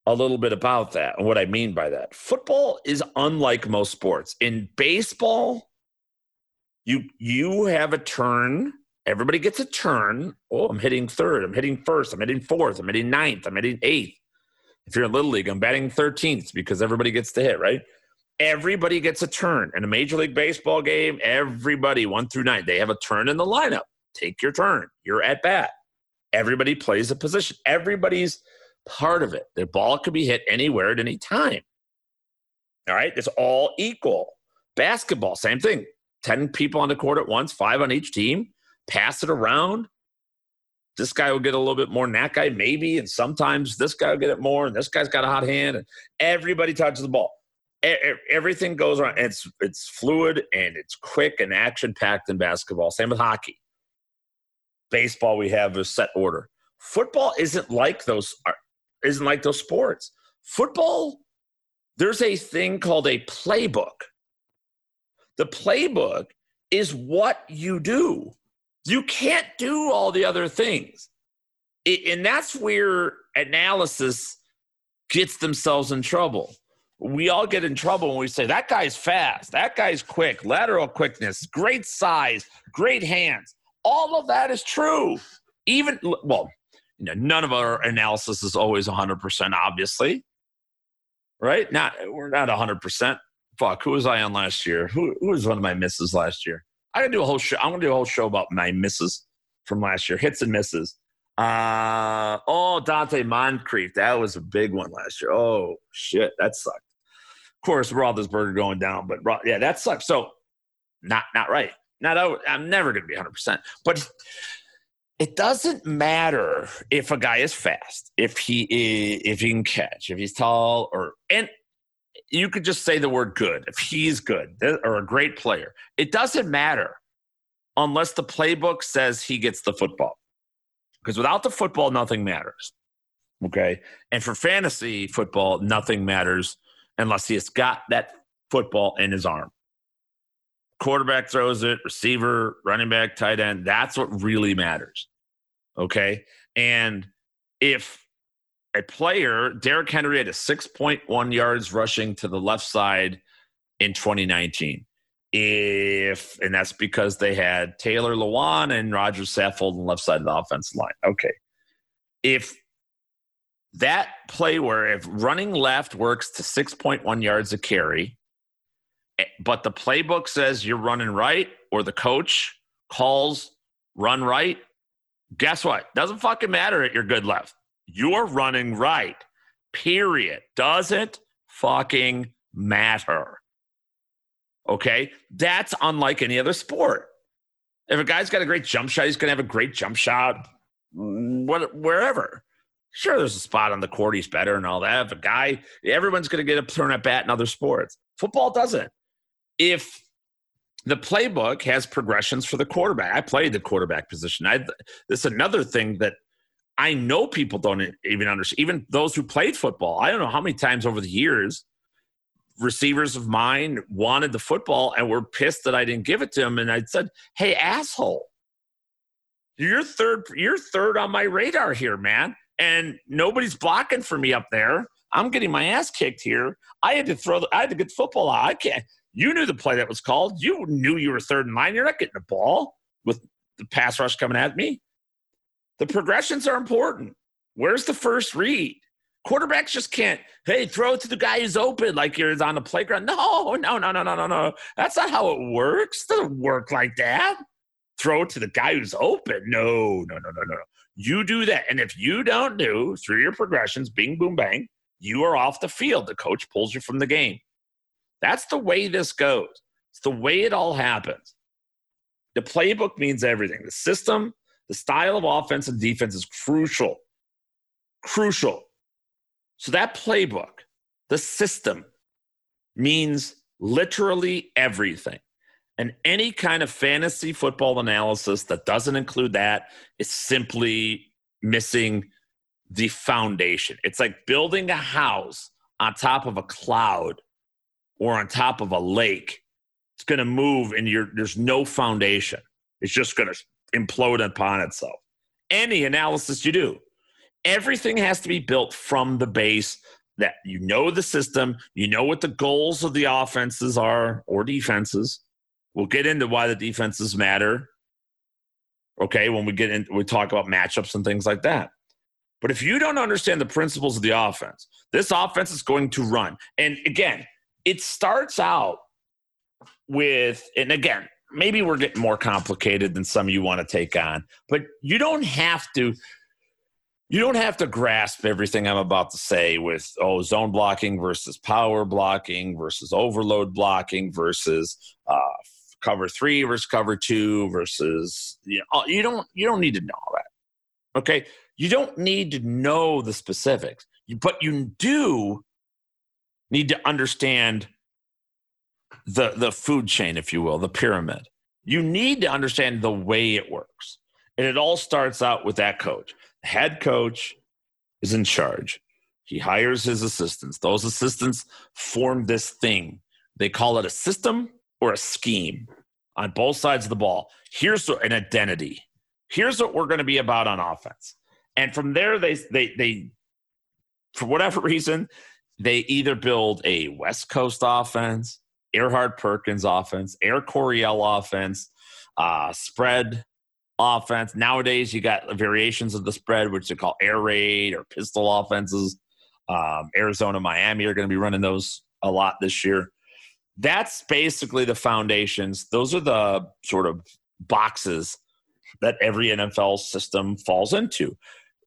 a little bit about that and what I mean by that. Football is unlike most sports. In baseball, you you have a turn. Everybody gets a turn. Oh, I'm hitting third. I'm hitting first. I'm hitting fourth. I'm hitting ninth. I'm hitting eighth. If you're in Little League, I'm batting 13th because everybody gets to hit, right? Everybody gets a turn. In a Major League Baseball game, everybody, one through nine, they have a turn in the lineup take your turn. You're at bat. Everybody plays a position. Everybody's part of it. The ball could be hit anywhere at any time. All right, it's all equal. Basketball, same thing. 10 people on the court at once, five on each team. Pass it around. This guy will get a little bit more than that guy, maybe. And sometimes this guy will get it more, and this guy's got a hot hand. And everybody touches the ball. Everything goes around. It's it's fluid and it's quick and action packed in basketball. Same with hockey baseball we have a set order football isn't like those uh, isn't like those sports football there's a thing called a playbook the playbook is what you do you can't do all the other things and that's where analysis gets themselves in trouble we all get in trouble when we say that guy's fast that guy's quick lateral quickness great size great hands all of that is true. Even, well, you know, none of our analysis is always 100%, obviously. Right? Not, we're not 100%. Fuck, who was I on last year? Who, who was one of my misses last year? I gotta do a whole show. I'm gonna do a whole show about my misses from last year, hits and misses. Uh oh, Donte Moncrief. That was a big one last year. Oh shit, that sucked. Of course, Roethlisberger going down, but yeah, that sucked. So not not right. Not I'm never to be 100%. But it doesn't matter if a guy is fast, if he is, if he can catch, if he's tall or and you could just say the word good if he's good or a great player. It doesn't matter unless the playbook says he gets the football. Because without the football, nothing matters. Okay. And for fantasy football, nothing matters unless he has got that football in his arm quarterback throws it, receiver, running back, tight end. That's what really matters. Okay. And if a player, Derrick Henry had a 6.1 yards rushing to the left side in 2019. If, and that's because they had Taylor Lewan and Roger Saffold on the left side of the offensive line. Okay. If that play where if running left works to 6.1 yards a carry, eh, but the playbook says you're running right or the coach calls run right, guess what? Doesn't fucking matter at your good left. You're running right. Period. Doesn't fucking matter. Okay? That's unlike any other sport. If a guy's got a great jump shot, he's going to have a great jump shot mm, what, wherever. Sure, there's a spot on the court he's better and all that. If a guy, everyone's going to get a turn at bat in other sports. Football doesn't. If the playbook has progressions for the quarterback, I played the quarterback position. I, this is another thing that I know people don't even understand. Even those who played football, I don't know how many times over the years receivers of mine wanted the football and were pissed that I didn't give it to them. And I said, "Hey, asshole, you're third. You're third on my radar here, man. And nobody's blocking for me up there. I'm getting my ass kicked here. I had to throw. The, I had to get the football out. I can't. You knew the play that was called. You knew you were third in line. You're not getting the ball with the pass rush coming at me. The progressions are important. Where's the first read? Quarterbacks just can't, hey, throw it to the guy who's open like you're on the playground. No, no, no, no, no, no, no. That's not how it works. It doesn't work like that. Throw it to the guy who's open. No, no, no, no, no. You do that. And if you don't do through your progressions, bing, boom, bang, you are off the field. The coach pulls you from the game. That's the way this goes. It's the way it all happens. The playbook means everything. The system, the style of offense and defense is crucial. Crucial. So that playbook, the system, means literally everything. And any kind of fantasy football analysis that doesn't include that is simply missing the foundation. It's like building a house on top of a cloud or on top of a lake. It's going to move and you're, there's no foundation. It's just going to implode upon itself. Any analysis you do, everything has to be built from the base that you know the system, you know what the goals of the offenses are or defenses. We'll get into why the defenses matter. Okay, when we get in, we talk about matchups and things like that. But if you don't understand the principles of the offense, this offense is going to run. And again, it starts out with, and again, maybe we're getting more complicated than some you want to take on, but you don't have to you don't have to grasp everything I'm about to say with oh zone blocking versus power blocking versus overload blocking versus uh, cover three versus cover two versus you know you don't you don't need to know all that. Okay, you don't need to know the specifics, but you do need to understand the the food chain, if you will, the pyramid. You need to understand the way it works, and it all starts out with that coach head coach is in charge. He hires his assistants. Those assistants form this thing. They call it a system or a scheme on both sides of the ball. Here's an identity. Here's what we're going to be about on offense. And from there, they they they for whatever [laughs] reason, they either build a West Coast offense, Erhardt Perkins offense, Air Coryell offense, uh, spread offense. Nowadays, you got variations of the spread, which they call air raid or pistol offenses. Um, Arizona, Miami are going to be running those a lot this year. That's basically the foundations. Those are the sort of boxes that every NFL system falls into.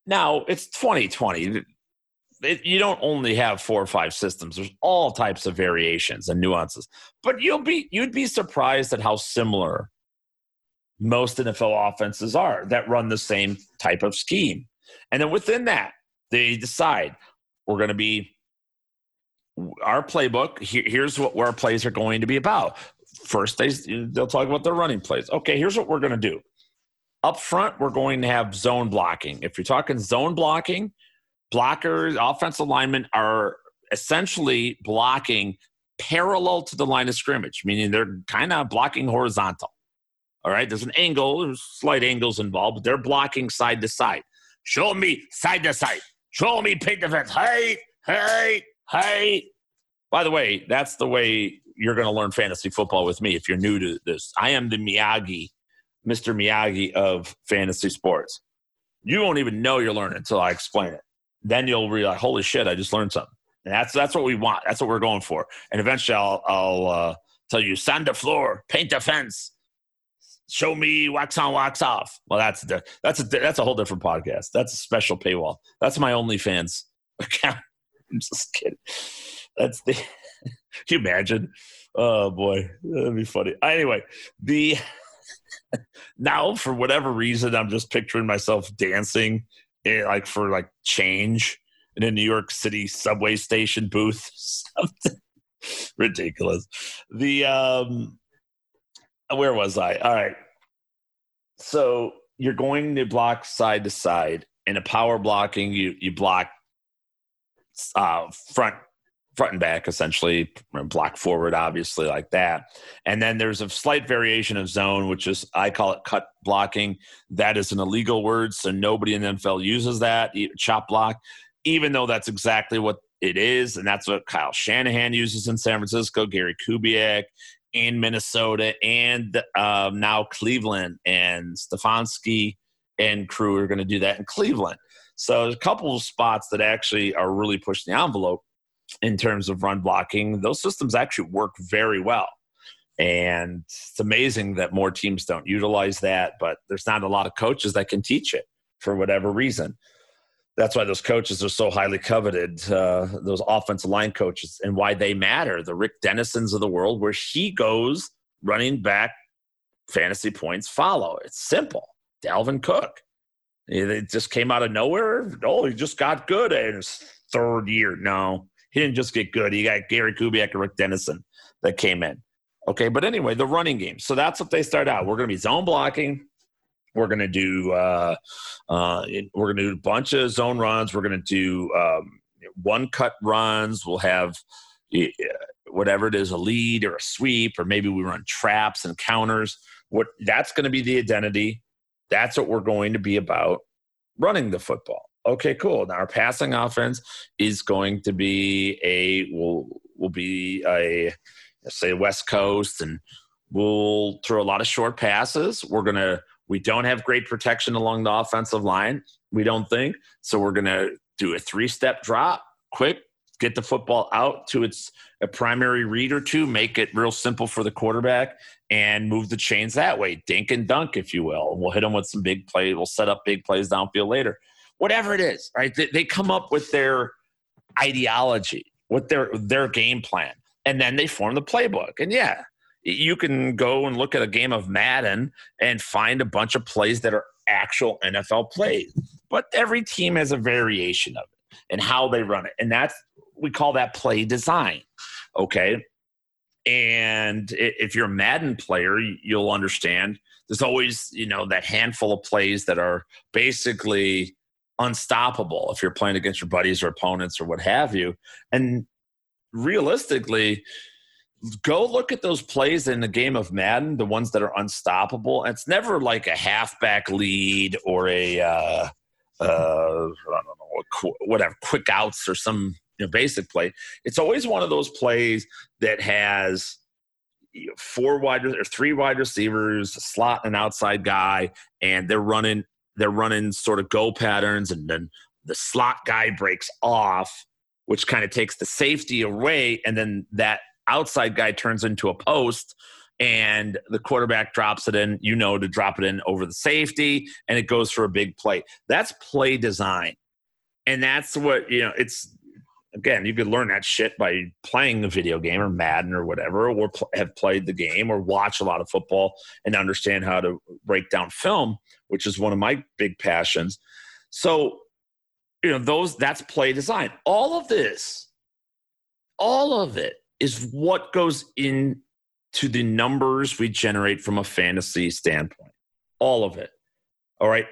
Now, it's 2020. It, you don't only have four or five systems. There's all types of variations and nuances. But you'll be you'd be surprised at how similar most NFL offenses are that run the same type of scheme. And then within that, they decide we're going to be our playbook. Here, here's what our plays are going to be about. First, they, they'll talk about their running plays. Okay, here's what we're going to do. Up front, we're going to have zone blocking. If you're talking zone blocking, blockers, offensive linemen are essentially blocking parallel to the line of scrimmage, meaning they're kind of blocking horizontal. All right, there's an angle, there's slight angles involved, but they're blocking side to side. Show me side to side. Show me paint defense. Hey, hey, hey. By the way, that's the way you're going to learn fantasy football with me if you're new to this. I am the Miyagi, Mr. Miyagi of fantasy sports. You won't even know you're learning until I explain it. Then you'll realize, holy shit, I just learned something. And that's that's what we want. That's what we're going for. And eventually, I'll, I'll uh, tell you, sand the floor, paint the fence, show me wax on, wax off. Well, that's a, that's a that's a whole different podcast. That's a special paywall. That's my OnlyFans [laughs] account. I'm just kidding. That's the. [laughs] You imagine? Oh boy, that'd be funny. Anyway, the [laughs] now for whatever reason, I'm just picturing myself dancing, eh, like for like change in a New York City subway station booth. [laughs] Something ridiculous. The um, where was I? All right. So you're going to block side to side. In a power blocking, you you block uh, front front and back essentially block forward obviously like that. And then there's a slight variation of zone which is i call it cut blocking. That is an illegal word so nobody in the nfl uses that chop block even though that's exactly what it is and that's what kyle shanahan uses in san francisco gary kubiak in minnesota and um, now cleveland and stefanski and crew are going to do that in cleveland. So there's a couple of spots that actually are really pushing the envelope in terms of run blocking, those systems actually work very well. And it's amazing that more teams don't utilize that, but there's not a lot of coaches that can teach it for whatever reason. That's why those coaches are so highly coveted, uh, those offensive line coaches, and why they matter. The Rick Dennisons of the world, where he goes running back, fantasy points follow. It's simple. Dalvin Cook. It just came out of nowhere. Oh, he just got good in his third year. No, he didn't just get good. He got Gary Kubiak and Rick Dennison that came in. Okay, but anyway, the running game. So that's what they start out. We're going to be zone blocking. We're going to do uh, uh, we're going to do a bunch of zone runs. We're going to do um, one cut runs. We'll have whatever it is, a lead or a sweep, or maybe we run traps and counters. What that's going to be the identity. That's what we're going to be about running the football okay, cool. Now our passing offense is going to be a will will be a say West Coast, and we'll throw a lot of short passes. We're gonna we don't have great protection along the offensive line. We don't think so. We're gonna do a three step drop, quick, get the football out to its a primary read or two, make it real simple for the quarterback, and move the chains that way, dink and dunk, if you will. We'll hit them with some big plays. We'll set up big plays downfield later whatever it is, right? They, they come up with their ideology, with their their game plan, and then they form the playbook. And yeah, you can go and look at a game of Madden and find a bunch of plays that are actual NFL plays. But every team has a variation of it and how they run it. And that's we call that play design. Okay. And if you're a Madden player, you'll understand there's always, you know, that handful of plays that are basically unstoppable if you're playing against your buddies or opponents or what have you. And realistically, go look at those plays in the game of Madden, the ones that are unstoppable. It's never like a halfback lead or a uh, uh, know, whatever quick outs or some you know, basic play. It's always one of those plays that has four wide or three wide receivers, slot, and an outside guy, and they're running they're running sort of go patterns, and then the slot guy breaks off, which kind of takes the safety away, and then that outside guy turns into a post and the quarterback drops it in, you know, to drop it in over the safety, and it goes for a big play. That's play design. And that's what, you know, it's again, you could learn that shit by playing a video game or Madden or whatever, or pl- have played the game or watch a lot of football and understand how to break down film, which is one of my big passions. So, you know, those that's play design. All of this, all of it is what goes into the numbers we generate from a fantasy standpoint. All of it. All right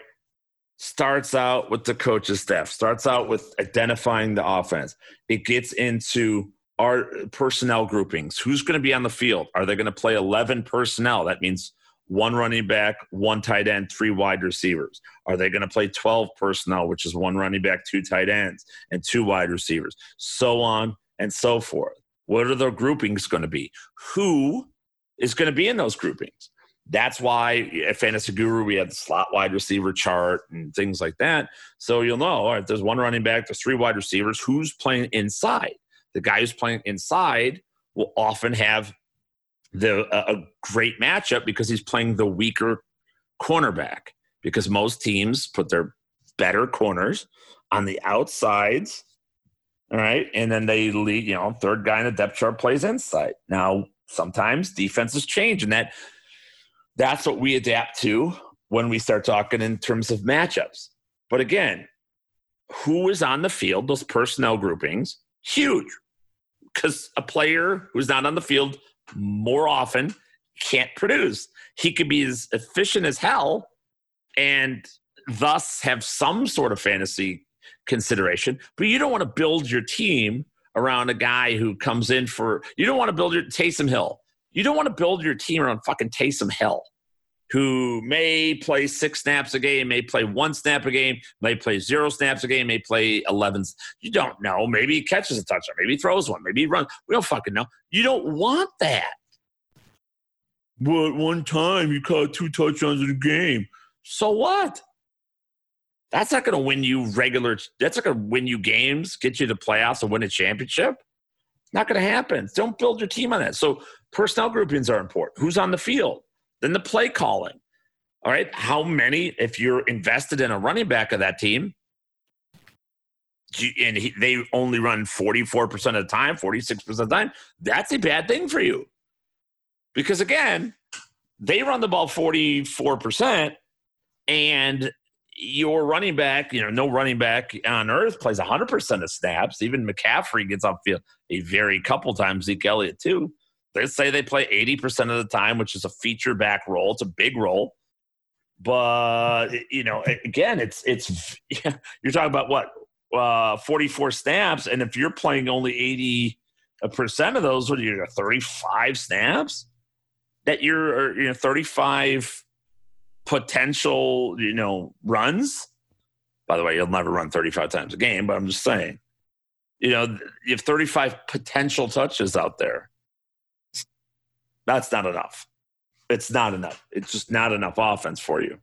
starts out with the coach's staff, starts out with identifying the offense. It gets into our personnel groupings. Who's going to be on the field? Are they going to play 11 personnel? That means one running back, one tight end, three wide receivers. Are they going to play 12 personnel, which is one running back, two tight ends, and two wide receivers? So on and so forth. What are the groupings going to be? Who is going to be in those groupings? That's why at Fantasy Guru we have the slot wide receiver chart and things like that. So you'll know, all right, there's one running back, there's three wide receivers. Who's playing inside? The guy who's playing inside will often have the a great matchup because he's playing the weaker cornerback. Because most teams put their better corners on the outsides, all right, and then they lead. You know, third guy in the depth chart plays inside. Now, sometimes defenses change, and that that's what we adapt to when we start talking in terms of matchups. But again, who is on the field? Those personnel groupings huge because a player who's not on the field more often can't produce. He could be as efficient as hell and thus have some sort of fantasy consideration, but you don't want to build your team around a guy who comes in for you don't want to build your Taysom Hill. You don't want to build your team around fucking Taysom Hill, who may play six snaps a game, may play one snap a game, may play zero snaps a game, may play 11. You don't know. Maybe he catches a touchdown. Maybe he throws one. Maybe he runs. We don't fucking know. You don't want that. But one time you caught two touchdowns in a game. So what? That's not going to win you regular. That's not going to win you games, get you to the playoffs, and win a championship. Not going to happen. Don't build your team on that. So personnel groupings are important. Who's on the field? Then the play calling. All right. How many, if you're invested in a running back of that team, and he, they only run 44% of the time, 46% of the time, that's a bad thing for you. Because again, they run the ball 44%, and your running back, you know, no running back on earth plays 100% of snaps. Even McCaffrey gets off field a very couple times, Zeke Elliott too. They say they play 80% of the time, which is a feature back role. It's a big role. But, you know, again, it's, it's, [laughs] you're talking about what, uh, 44 snaps. And if you're playing only 80 percent of those, what are you, 35 snaps? That you're, you know, 35 potential, you know, runs. By the way, you'll never run 35 times a game, but I'm just saying, you know, you have 35 potential touches out there. That's not enough. It's not enough. It's just not enough offense for you.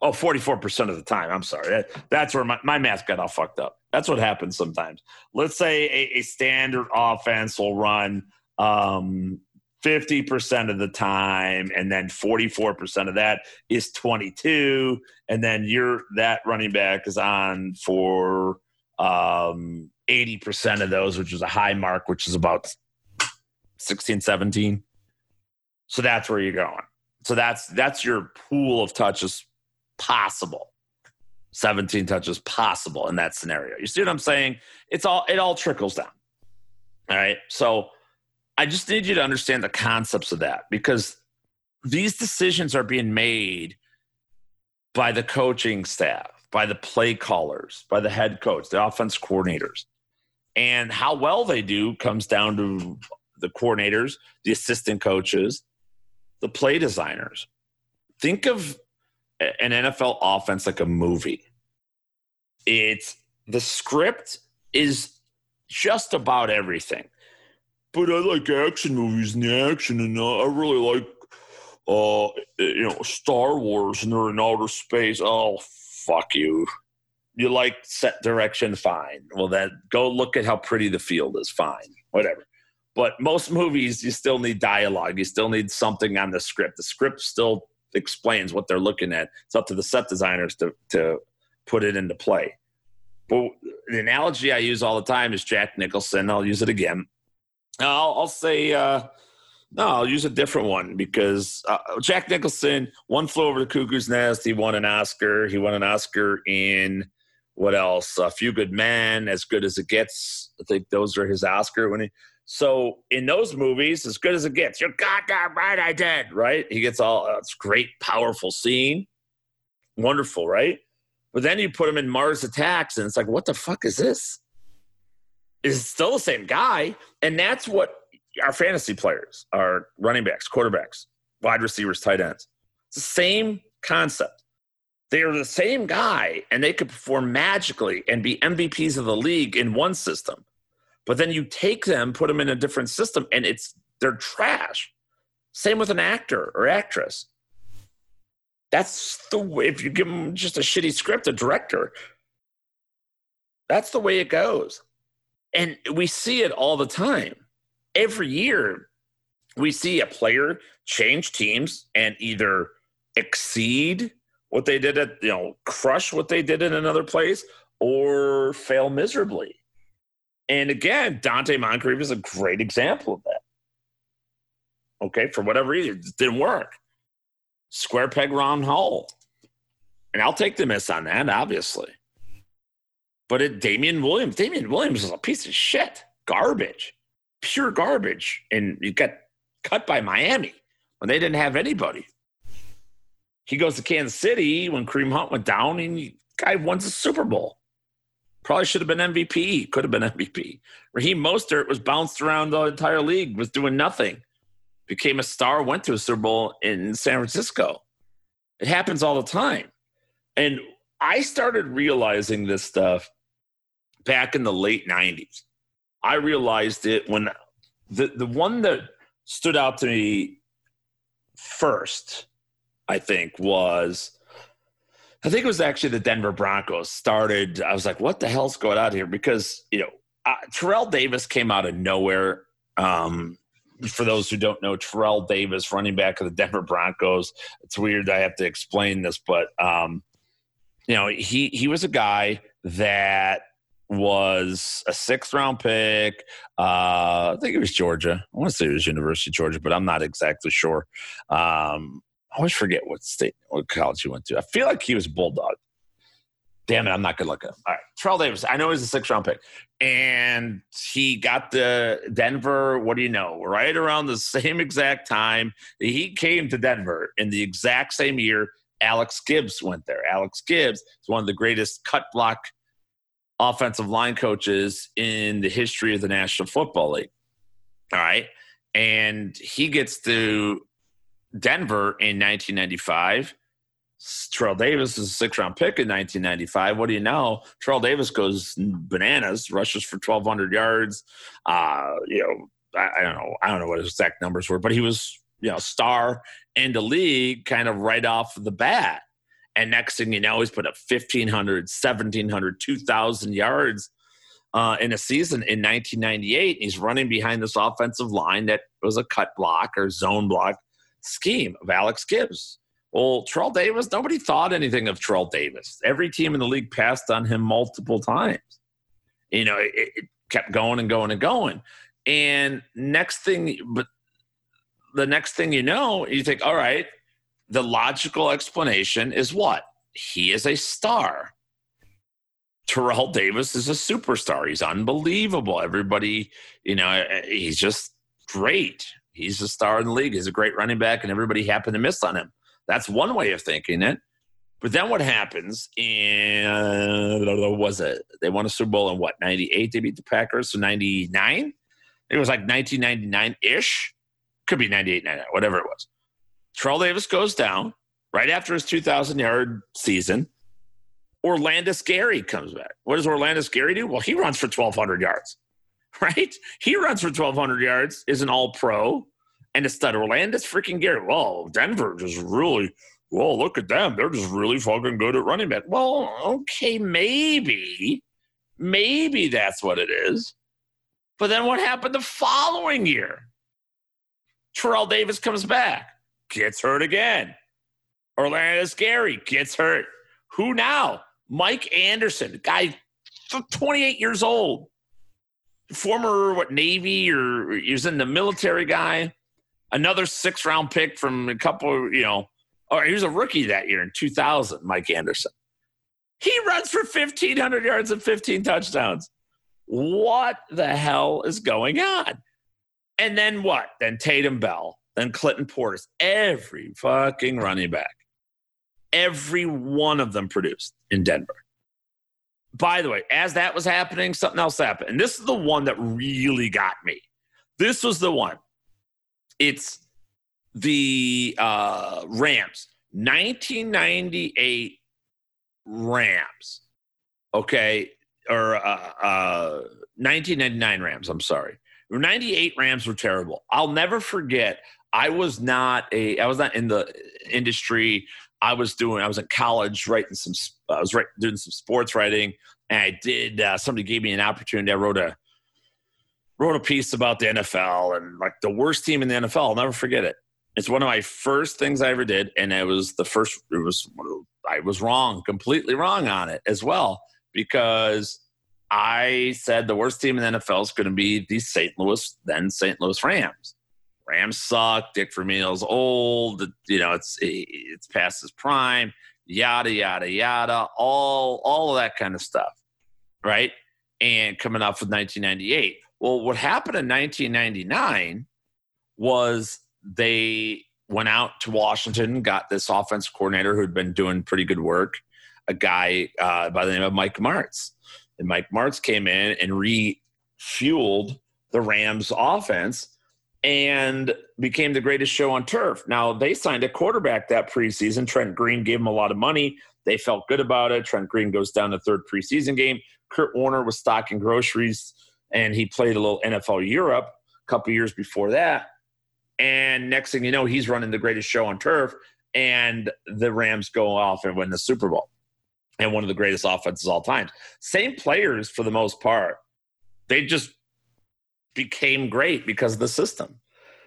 Oh, 44% of the time. I'm sorry. That, that's where my, my math got all fucked up. That's what happens sometimes. Let's say a, a standard offense will run um, 50% of the time and then 44% of that is 22 and then you're that running back is on for um, 80% of those which is a high mark which is about 16 17 so that's where you're going. So that's that's your pool of touches possible. 17 touches possible in that scenario. You see what i'm saying? It's all it all trickles down. All right? So I just need you to understand the concepts of that because these decisions are being made by the coaching staff, by the play callers, by the head coach, the offense coordinators. And how well they do comes down to the coordinators, the assistant coaches, the play designers. Think of an NFL offense like a movie. It's the script is just about everything but I like action movies and the action, and uh, I really like, uh, you know, Star Wars, and they're in outer space. Oh, fuck you. You like set direction, fine. Well, then go look at how pretty the field is, fine, whatever. But most movies, you still need dialogue. You still need something on the script. The script still explains what they're looking at. It's up to the set designers to to put it into play. But the analogy I use all the time is Jack Nicholson. I'll use it again I'll, I'll say uh, no. I'll use a different one because uh, Jack Nicholson, One Flew Over the Cuckoo's Nest. He won an Oscar. He won an Oscar in what else? A Few Good Men, As Good as It Gets. I think those are his Oscar winning. So in those movies, as good as it gets, you're goddamn right, I did. Right? He gets all. Uh, it's great, powerful scene, wonderful, right? But then you put him in Mars Attacks, and it's like, what the fuck is this? is still the same guy. And that's what our fantasy players, our running backs, quarterbacks, wide receivers, tight ends. It's the same concept. They are the same guy and they could perform magically and be MVPs of the league in one system. But then you take them, put them in a different system, and it's they're trash. Same with an actor or actress. That's the way, if you give them just a shitty script, a director, that's the way it goes. And we see it all the time. Every year, we see a player change teams and either exceed what they did at, you know, crush what they did in another place or fail miserably. And again, Donte Moncrief is a great example of that. Okay, for whatever reason, it didn't work. Square peg round hole. And I'll take the miss on that, obviously. But it Damien Williams, Damien Williams is a piece of shit. Garbage. Pure garbage. And you got cut by Miami when they didn't have anybody. He goes to Kansas City when Kareem Hunt went down and the guy wins the Super Bowl. Probably should have been MVP. Could have been MVP. Raheem Mostert was bounced around the entire league, was doing nothing. Became a star, went to a Super Bowl in San Francisco. It happens all the time. And I started realizing this stuff back in the late 90s. I realized it when the, the one that stood out to me first, I think, was I think it was actually the Denver Broncos started. I was like, what the hell's going on here? Because, you know, uh, Terrell Davis came out of nowhere. Um, for those who don't know, Terrell Davis, running back of the Denver Broncos. It's weird I have to explain this, but um, you know, he he was a guy that was a sixth round pick. Uh, I think it was Georgia. I want to say it was University of Georgia, but I'm not exactly sure. Um, I always forget what state, what college he went to. I feel like he was Bulldog. Damn it, I'm not good looking. All right, Terrell Davis. I know he's a six round pick, and he got the Denver. What do you know? Right around the same exact time he came to Denver in the exact same year. Alex Gibbs went there. Alex Gibbs is one of the greatest cut block offensive line coaches in the history of the National Football League. All right. And he gets to Denver in 1995. Terrell Davis is a six round pick in 1995. What do you know? Terrell Davis goes bananas, rushes for 1,200 yards. Uh, you know, I, I, don't know. I don't know what his exact numbers were, but he was, you know, star in the league kind of right off the bat. And next thing you know, he's put up 1,500, 1,700, 2,000 yards uh, in a season in 1998. He's running behind this offensive line that was a cut block or zone block scheme of Alex Gibbs. Well, Terrell Davis, nobody thought anything of Terrell Davis. Every team in the league passed on him multiple times. You know, it, it kept going and going and going. And next thing, but the next thing you know, you think, all right, the logical explanation is what? He is a star. Terrell Davis is a superstar. He's unbelievable. Everybody, you know, he's just great. He's a star in the league. He's a great running back, and everybody happened to miss on him. That's one way of thinking it. But then what happens? And was it they won a Super Bowl in what ninety eight? They beat the Packers. So ninety nine. It was like nineteen ninety nine ish. Could be 98, 99, whatever it was. Terrell Davis goes down right after his 2,000 yard season. Olandis Gary comes back. What does Olandis Gary do? Well, he runs for 1,200 yards [laughs] right? He runs for 1,200 yards, is an all pro, and a stud. Olandis freaking Gary. Well, Denver just really, well, look at them. They're just really fucking good at running back. Well, okay, maybe. Maybe that's what it is. But then what happened the following year? Terrell Davis comes back, gets hurt again. Olandis Gary gets hurt. Who now? Mike Anderson, guy 28 years old, former what Navy or he was in the military guy. Another six round pick from a couple, you know, or he was a rookie that year in 2000, Mike Anderson. He runs for 1,500 yards and 15 touchdowns. What the hell is going on? And then what? Then Tatum Bell, then Clinton Portis, every fucking running back. Every one of them produced in Denver. By the way, as that was happening, something else happened. And this is the one that really got me. This was the one. It's the uh, Rams, 1998 Rams. Okay. Or uh, uh, 1999 Rams. I'm sorry. 98 Rams were terrible. I'll never forget. I was not a. I was not in the industry. I was doing. I was in college writing some. I was doing some sports writing, and I did. Uh, somebody gave me an opportunity. I wrote a wrote a piece about the NFL and like the worst team in the NFL. I'll never forget it. It's one of my first things I ever did, and it was the first. It was I was wrong, completely wrong on it as well, because I said the worst team in the NFL is going to be the St. Louis then St. Louis Rams. Rams suck. Dick Vermeil's old. You know, it's it's past his prime. Yada yada yada. All all of that kind of stuff, right? And coming off with 1998. Well, what happened in 1999 was they went out to Washington, got this offense coordinator who'd been doing pretty good work, a guy uh, by the name of Mike Martz. And Mike Martz came in and refueled the Rams offense and became the greatest show on turf. Now, they signed a quarterback that preseason. Trent Green gave him a lot of money. They felt good about it. Trent Green goes down the third preseason game. Kurt Warner was stocking groceries and he played a little NFL Europe a couple years before that. And next thing you know, he's running the greatest show on turf, and the Rams go off and win the Super Bowl and one of the greatest offenses all time. Same players for the most part. They just became great because of the system.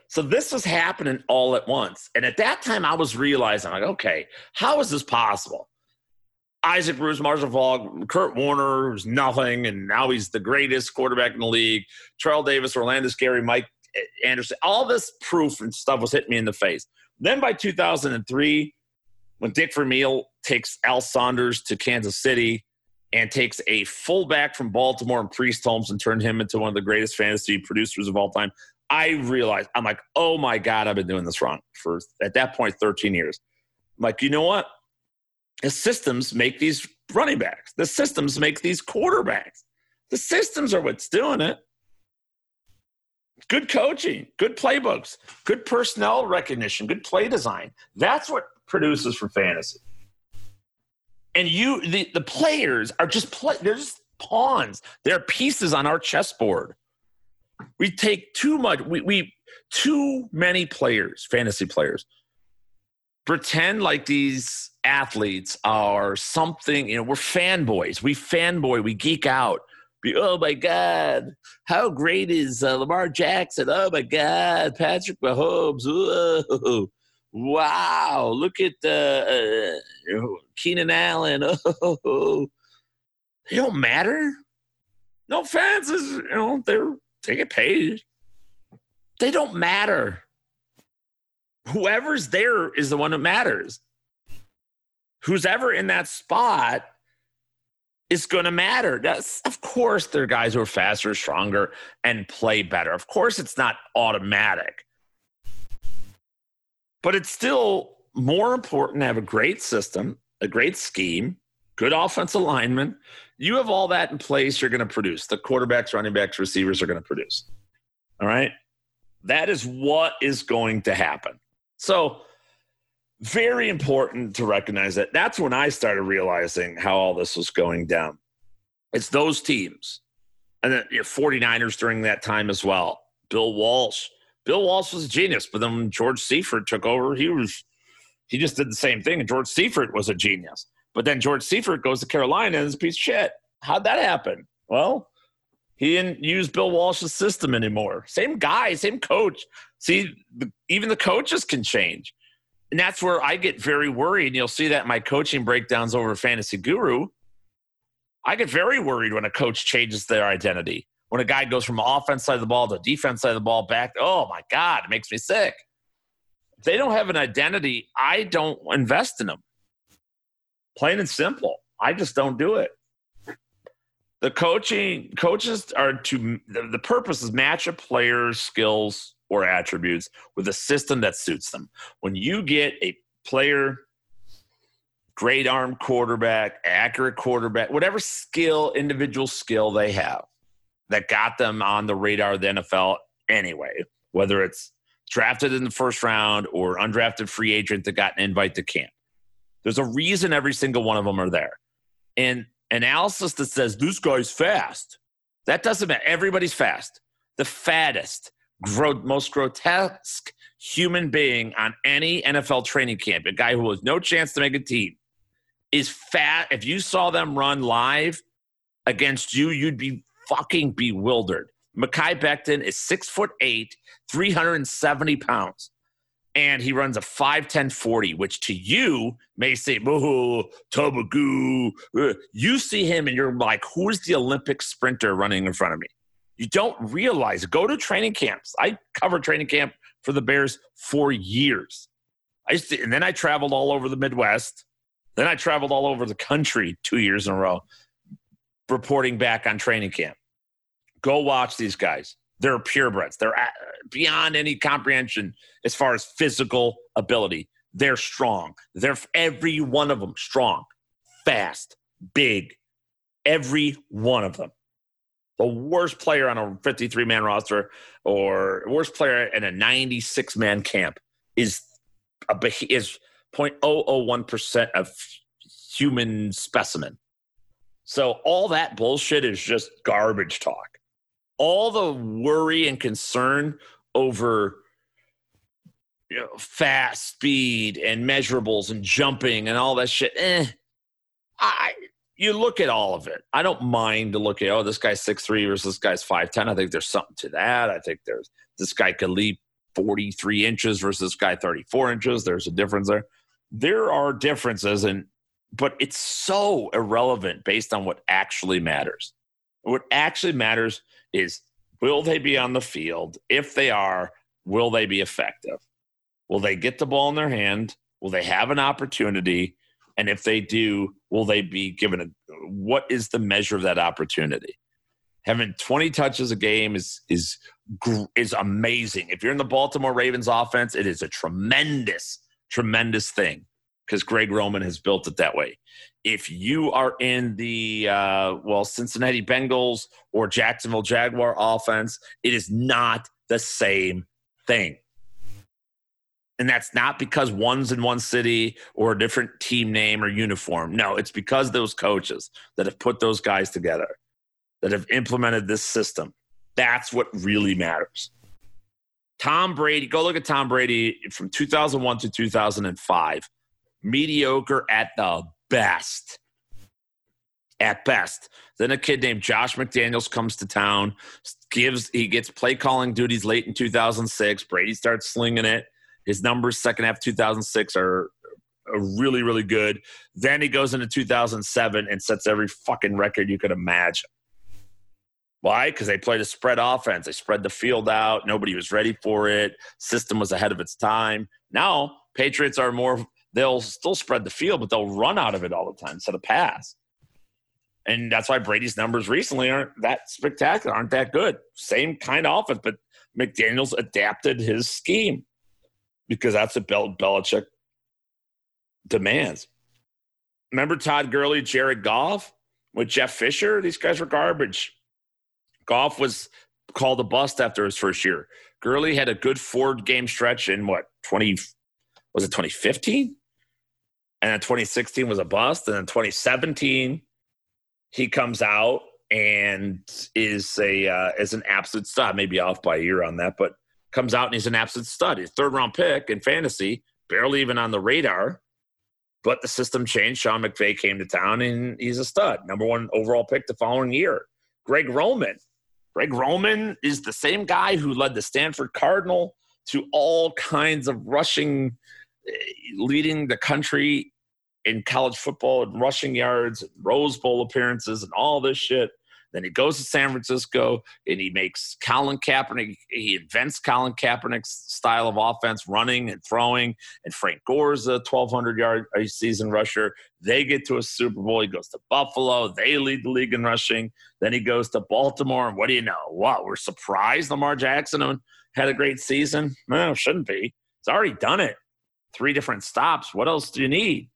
So this was happening all at once. And at that time, I was realizing, like, okay, how is this possible? Isaac Bruce, Marshall Faulk, Kurt Warner was nothing, and now he's the greatest quarterback in the league. Terrell Davis, Olandis Gary, Mike Anderson, all this proof and stuff was hitting me in the face. Then by 2003, when Dick Vermeil takes Al Saunders to Kansas City and takes a fullback from Baltimore and Priest Holmes and turned him into one of the greatest fantasy producers of all time, I realized I'm like, oh my God, I've been doing this wrong for at that point 13 years. I'm like, you know what? The systems make these running backs. The systems make these quarterbacks. The systems are what's doing it good coaching, good playbooks, good personnel recognition, good play design. That's what produces for fantasy. And you, the, the players are just play, they're just pawns. They're pieces on our chessboard. We take too much, we, we too many players, fantasy players, pretend like these athletes are something, you know, we're fanboys. We fanboy, we geek out oh my God, how great is uh, Lamar Jackson? Oh my God, Patrick Mahomes. Wow, look at the uh, Keenan Allen. [laughs] Oh, they don't matter. No fans is you know they're they get paid. They don't matter. Whoever's there is the one that matters. Who's ever in that spot is going to matter. That's, of course, there are guys who are faster, stronger, and play better. Of course, it's not automatic. But it's still more important to have a great system, a great scheme, good offensive alignment. You have all that in place, you're going to produce. The quarterbacks, running backs, receivers are going to produce. All right? That is what is going to happen. So, very important to recognize that. That's when I started realizing how all this was going down. It's those teams. And then you know, 49ers during that time as well. Bill Walsh. Bill Walsh was a genius, but then when George Seifert took over, he was he just did the same thing. And George Seifert was a genius. But then George Seifert goes to Carolina and is a piece of shit. How'd that happen? Well, he didn't use Bill Walsh's system anymore. Same guy, same coach. See, the, even the coaches can change. And that's where I get very worried. And you'll see that in my coaching breakdowns over Fantasy Guru. I get very worried when a coach changes their identity. When a guy goes from offense side of the ball to defense side of the ball back, oh my God, it makes me sick. If they don't have an identity, I don't invest in them. Plain and simple. I just don't do it. The coaching coaches are to the, purpose is match a player's skills or attributes with a system that suits them. When you get a player great arm quarterback, accurate quarterback, whatever skill, individual skill they have that got them on the radar of the NFL anyway, whether it's drafted in the first round or undrafted free agent that got an invite to camp. There's a reason every single one of them are there. And analysis that says this guy's fast, that doesn't matter. Everybody's fast. The fattest, gro- most grotesque human being on any NFL training camp, a guy who has no chance to make a team, is fat. If you saw them run live against you, you'd be fucking bewildered. Mekhi Becton is six foot eight, 370 pounds. And he runs a 5'10 40, which to you may say, oh, Tobagoo. Uh, you see him and you're like, who's the Olympic sprinter running in front of me? You don't realize. Go to training camps. I covered training camp for the Bears for years. I used to, and then I traveled all over the Midwest. Then I traveled all over the country two years in a row, reporting back on training camp. Go watch these guys. They're purebreds. They're beyond any comprehension as far as physical ability. They're strong. They're every one of them strong, fast, big. Every one of them. The worst player on a 53 man roster or worst player in a 96 man camp is a is 0.001% of human specimen. So all that bullshit is just garbage talk. All the worry and concern over you know, fast speed and measurables and jumping and all that shit. Eh, I you look at all of it. I don't mind to look at oh this guy's six three versus this guy's five ten. I think there's something to that. I think there's this guy could leap 43 inches versus this guy 34 inches. There's a difference there. There are differences, and but it's so irrelevant based on what actually matters. What actually matters is will they be on the field? If they are, will they be effective? Will they get the ball in their hand? Will they have an opportunity? And if they do, will they be given a what is the measure of that opportunity? Having 20 touches a game is is is amazing. If you're in the Baltimore Ravens offense, it is a tremendous, tremendous thing because Greg Roman has built it that way. If you are in the uh, well Cincinnati Bengals or Jacksonville Jaguar offense, it is not the same thing. And that's not because one's in one city or a different team name or uniform. No, it's because those coaches that have put those guys together, that have implemented this system. That's what really matters. Tom Brady, go look at Tom Brady from 2001 to 2005. Mediocre at the best. At best. Then a kid named Josh McDaniels comes to town, gives he gets play calling duties late in 2006. Brady starts slinging it his numbers second half 2006 are, really really good. Then he goes into 2007 and sets every fucking record you could imagine. Why? Because they played a spread offense. They spread the field out. Nobody was ready for it. System was ahead of its time. Now Patriots are more. They'll still spread the field, but they'll run out of it all the time instead of pass. And that's why Brady's numbers recently aren't that spectacular, aren't that good. Same kind of offense, but McDaniels adapted his scheme because that's what Bel- Belichick demands. Remember Todd Gurley, Jared Goff with Jeff Fisher? These guys were garbage. Goff was called a bust after his first year. Gurley had a good four game stretch in what, 20, was it 2015? And then 2016 was a bust. And then 2017, he comes out and is a uh, is an absolute stud. Maybe off by a year on that, but comes out and he's an absolute stud. His third round pick in fantasy, barely even on the radar. But the system changed. Sean McVay came to town and he's a stud. Number one overall pick the following year. Greg Roman. Greg Roman is the same guy who led the Stanford Cardinal to all kinds of rushing, eh, leading the country in college football and rushing yards and Rose Bowl appearances and all this shit. Then he goes to San Francisco and he makes Colin Kaepernick. He invents Colin Kaepernick's style of offense, running and throwing. And Frank Gore's a 1,200 yard season rusher. They get to a Super Bowl. He goes to Buffalo. They lead the league in rushing. Then he goes to Baltimore. And what do you know? What? We're surprised Lamar Jackson had a great season? No, shouldn't be. He's already done it. Three different stops. What else do you need?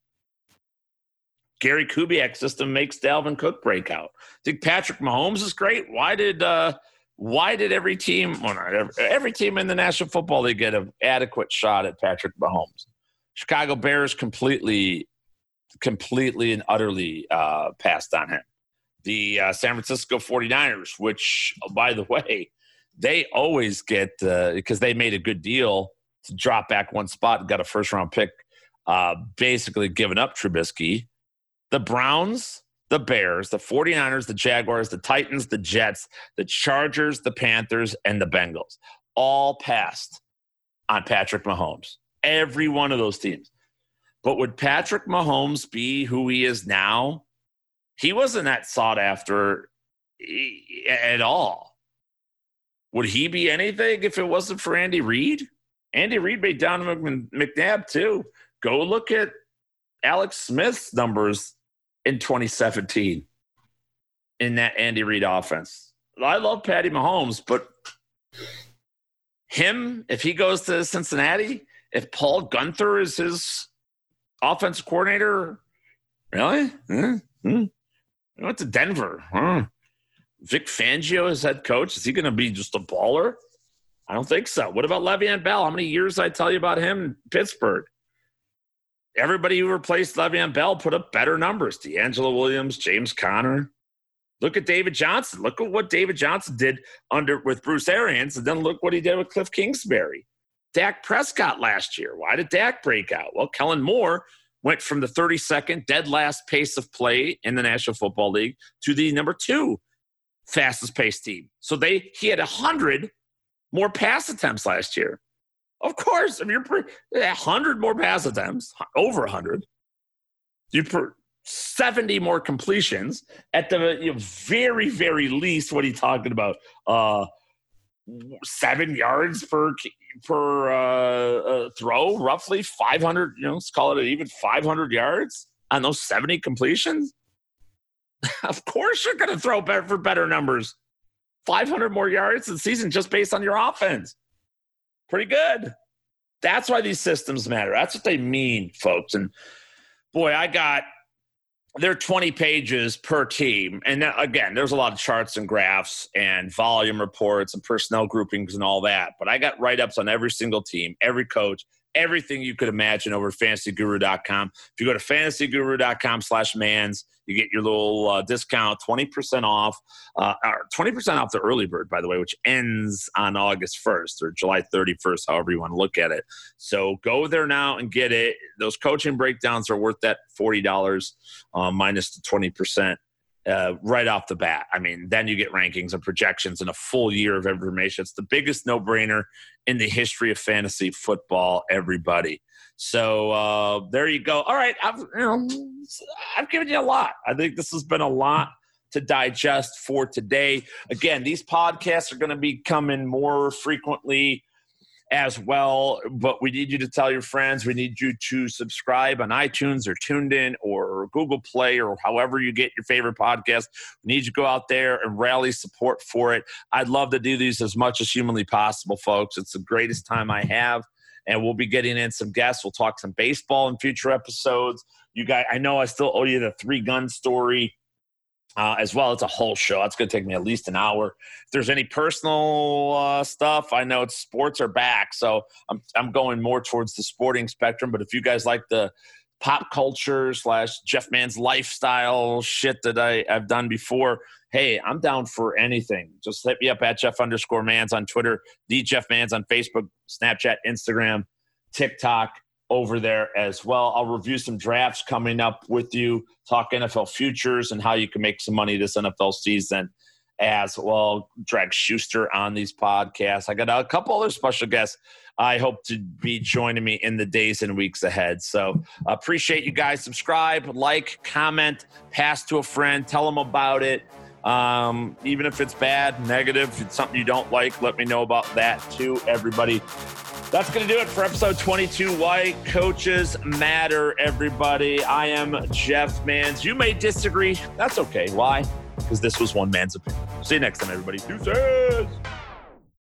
Gary Kubiak system makes Dalvin Cook break out. I think Patrick Mahomes is great. Why did uh, why did every team, well, not every, every team in the National Football League get an adequate shot at Patrick Mahomes? Chicago Bears completely, completely and utterly uh, passed on him. The uh, San Francisco 49ers, which, by the way, they always get, because uh, they made a good deal to drop back one spot and got a first round pick, uh, basically giving up Trubisky. The Browns, the Bears, the 49ers, the Jaguars, the Titans, the Jets, the Chargers, the Panthers, and the Bengals all passed on Patrick Mahomes. Every one of those teams. But would Patrick Mahomes be who he is now? He wasn't that sought after at all. Would he be anything if it wasn't for Andy Reid? Andy Reid made Donovan McNabb too. Go look at Alex Smith's numbers in 2017 in that Andy Reid offense. I love Patty Mahomes, but him, if he goes to Cincinnati, if Paul Guenther is his offense coordinator, really? Mm-hmm. He went to Denver. Hmm. Vic Fangio is head coach. Is he going to be just a baller? I don't think so. What about Le'Veon Bell? How many years I tell you about him in Pittsburgh? Everybody who replaced Le'Veon Bell put up better numbers. DeAngelo Williams, James Conner. Look at David Johnson. Look at what David Johnson did under with Bruce Arians, and then look what he did with Cliff Kingsbury. Dak Prescott last year. Why did Dak break out? Well, Kellen Moore went from the 32nd dead last pace of play in the National Football League to the number two fastest paced team. So they he had 100 more pass attempts last year. Of course, if you're a hundred more pass attempts, over a hundred, you per 70 more completions at the you know, very, very least. What are you talking about? Uh, seven yards per per uh, uh, throw, roughly 500. You know, let's call it even 500 yards on those 70 completions. [laughs] of course, you're going to throw better for better numbers. 500 more yards in season just based on your offense pretty good. That's why these systems matter. That's what they mean, folks. And boy, I got there are 20 pages per team. And again, there's a lot of charts and graphs and volume reports and personnel groupings and all that. But I got write ups on every single team, every coach, everything you could imagine over fantasyguru.com. If you go to fantasyguru.com slash mans, you get your little uh, discount, 20% off, uh, 20% off the early bird, by the way, which ends on August 1st or July 31st, however you want to look at it. So go there now and get it. Those coaching breakdowns are worth that $40 uh, minus the 20%. Uh, right off the bat. I mean, then you get rankings and projections and a full year of information. It's the biggest no brainer in the history of fantasy football, everybody. So uh, there you go. All right, I've, you know, I've given you a lot. I think this has been a lot to digest for today. Again, these podcasts are going to be coming more frequently as well. But we need you to tell your friends. We need you to subscribe on iTunes or TuneIn or Google Play or however you get your favorite podcast. We need you to go out there and rally support for it. I'd love to do these as much as humanly possible, folks. It's the greatest time I have. And we'll be getting in some guests. We'll talk some baseball in future episodes. You guys, I know I still owe you the three gun story uh, as well. It's a whole show. It's going to take me at least an hour. If there's any personal uh, stuff, I know it's sports are back, so I'm I'm going more towards the sporting spectrum. But if you guys like the pop culture slash Jeff Mans lifestyle shit that I, I've done before, hey, I'm down for anything. Just hit me up at Jeff underscore Mans on Twitter, the Jeff Mans on Facebook, Snapchat, Instagram, TikTok over there as well. I'll review some drafts coming up with you, talk NFL futures and how you can make some money this NFL season as well. Drag Schuster on these podcasts. I got a couple other special guests I hope to be joining me in the days and weeks ahead. So appreciate you guys. Subscribe, like, comment, pass to a friend, tell them about it. Um, even if it's bad, negative, it's something you don't like, let me know about that too, everybody. That's going to do it for episode 22. Why coaches matter, everybody. I am Jeff Mans. You may disagree. That's okay. Why? Because this was one man's opinion. See you next time, everybody. Deuces.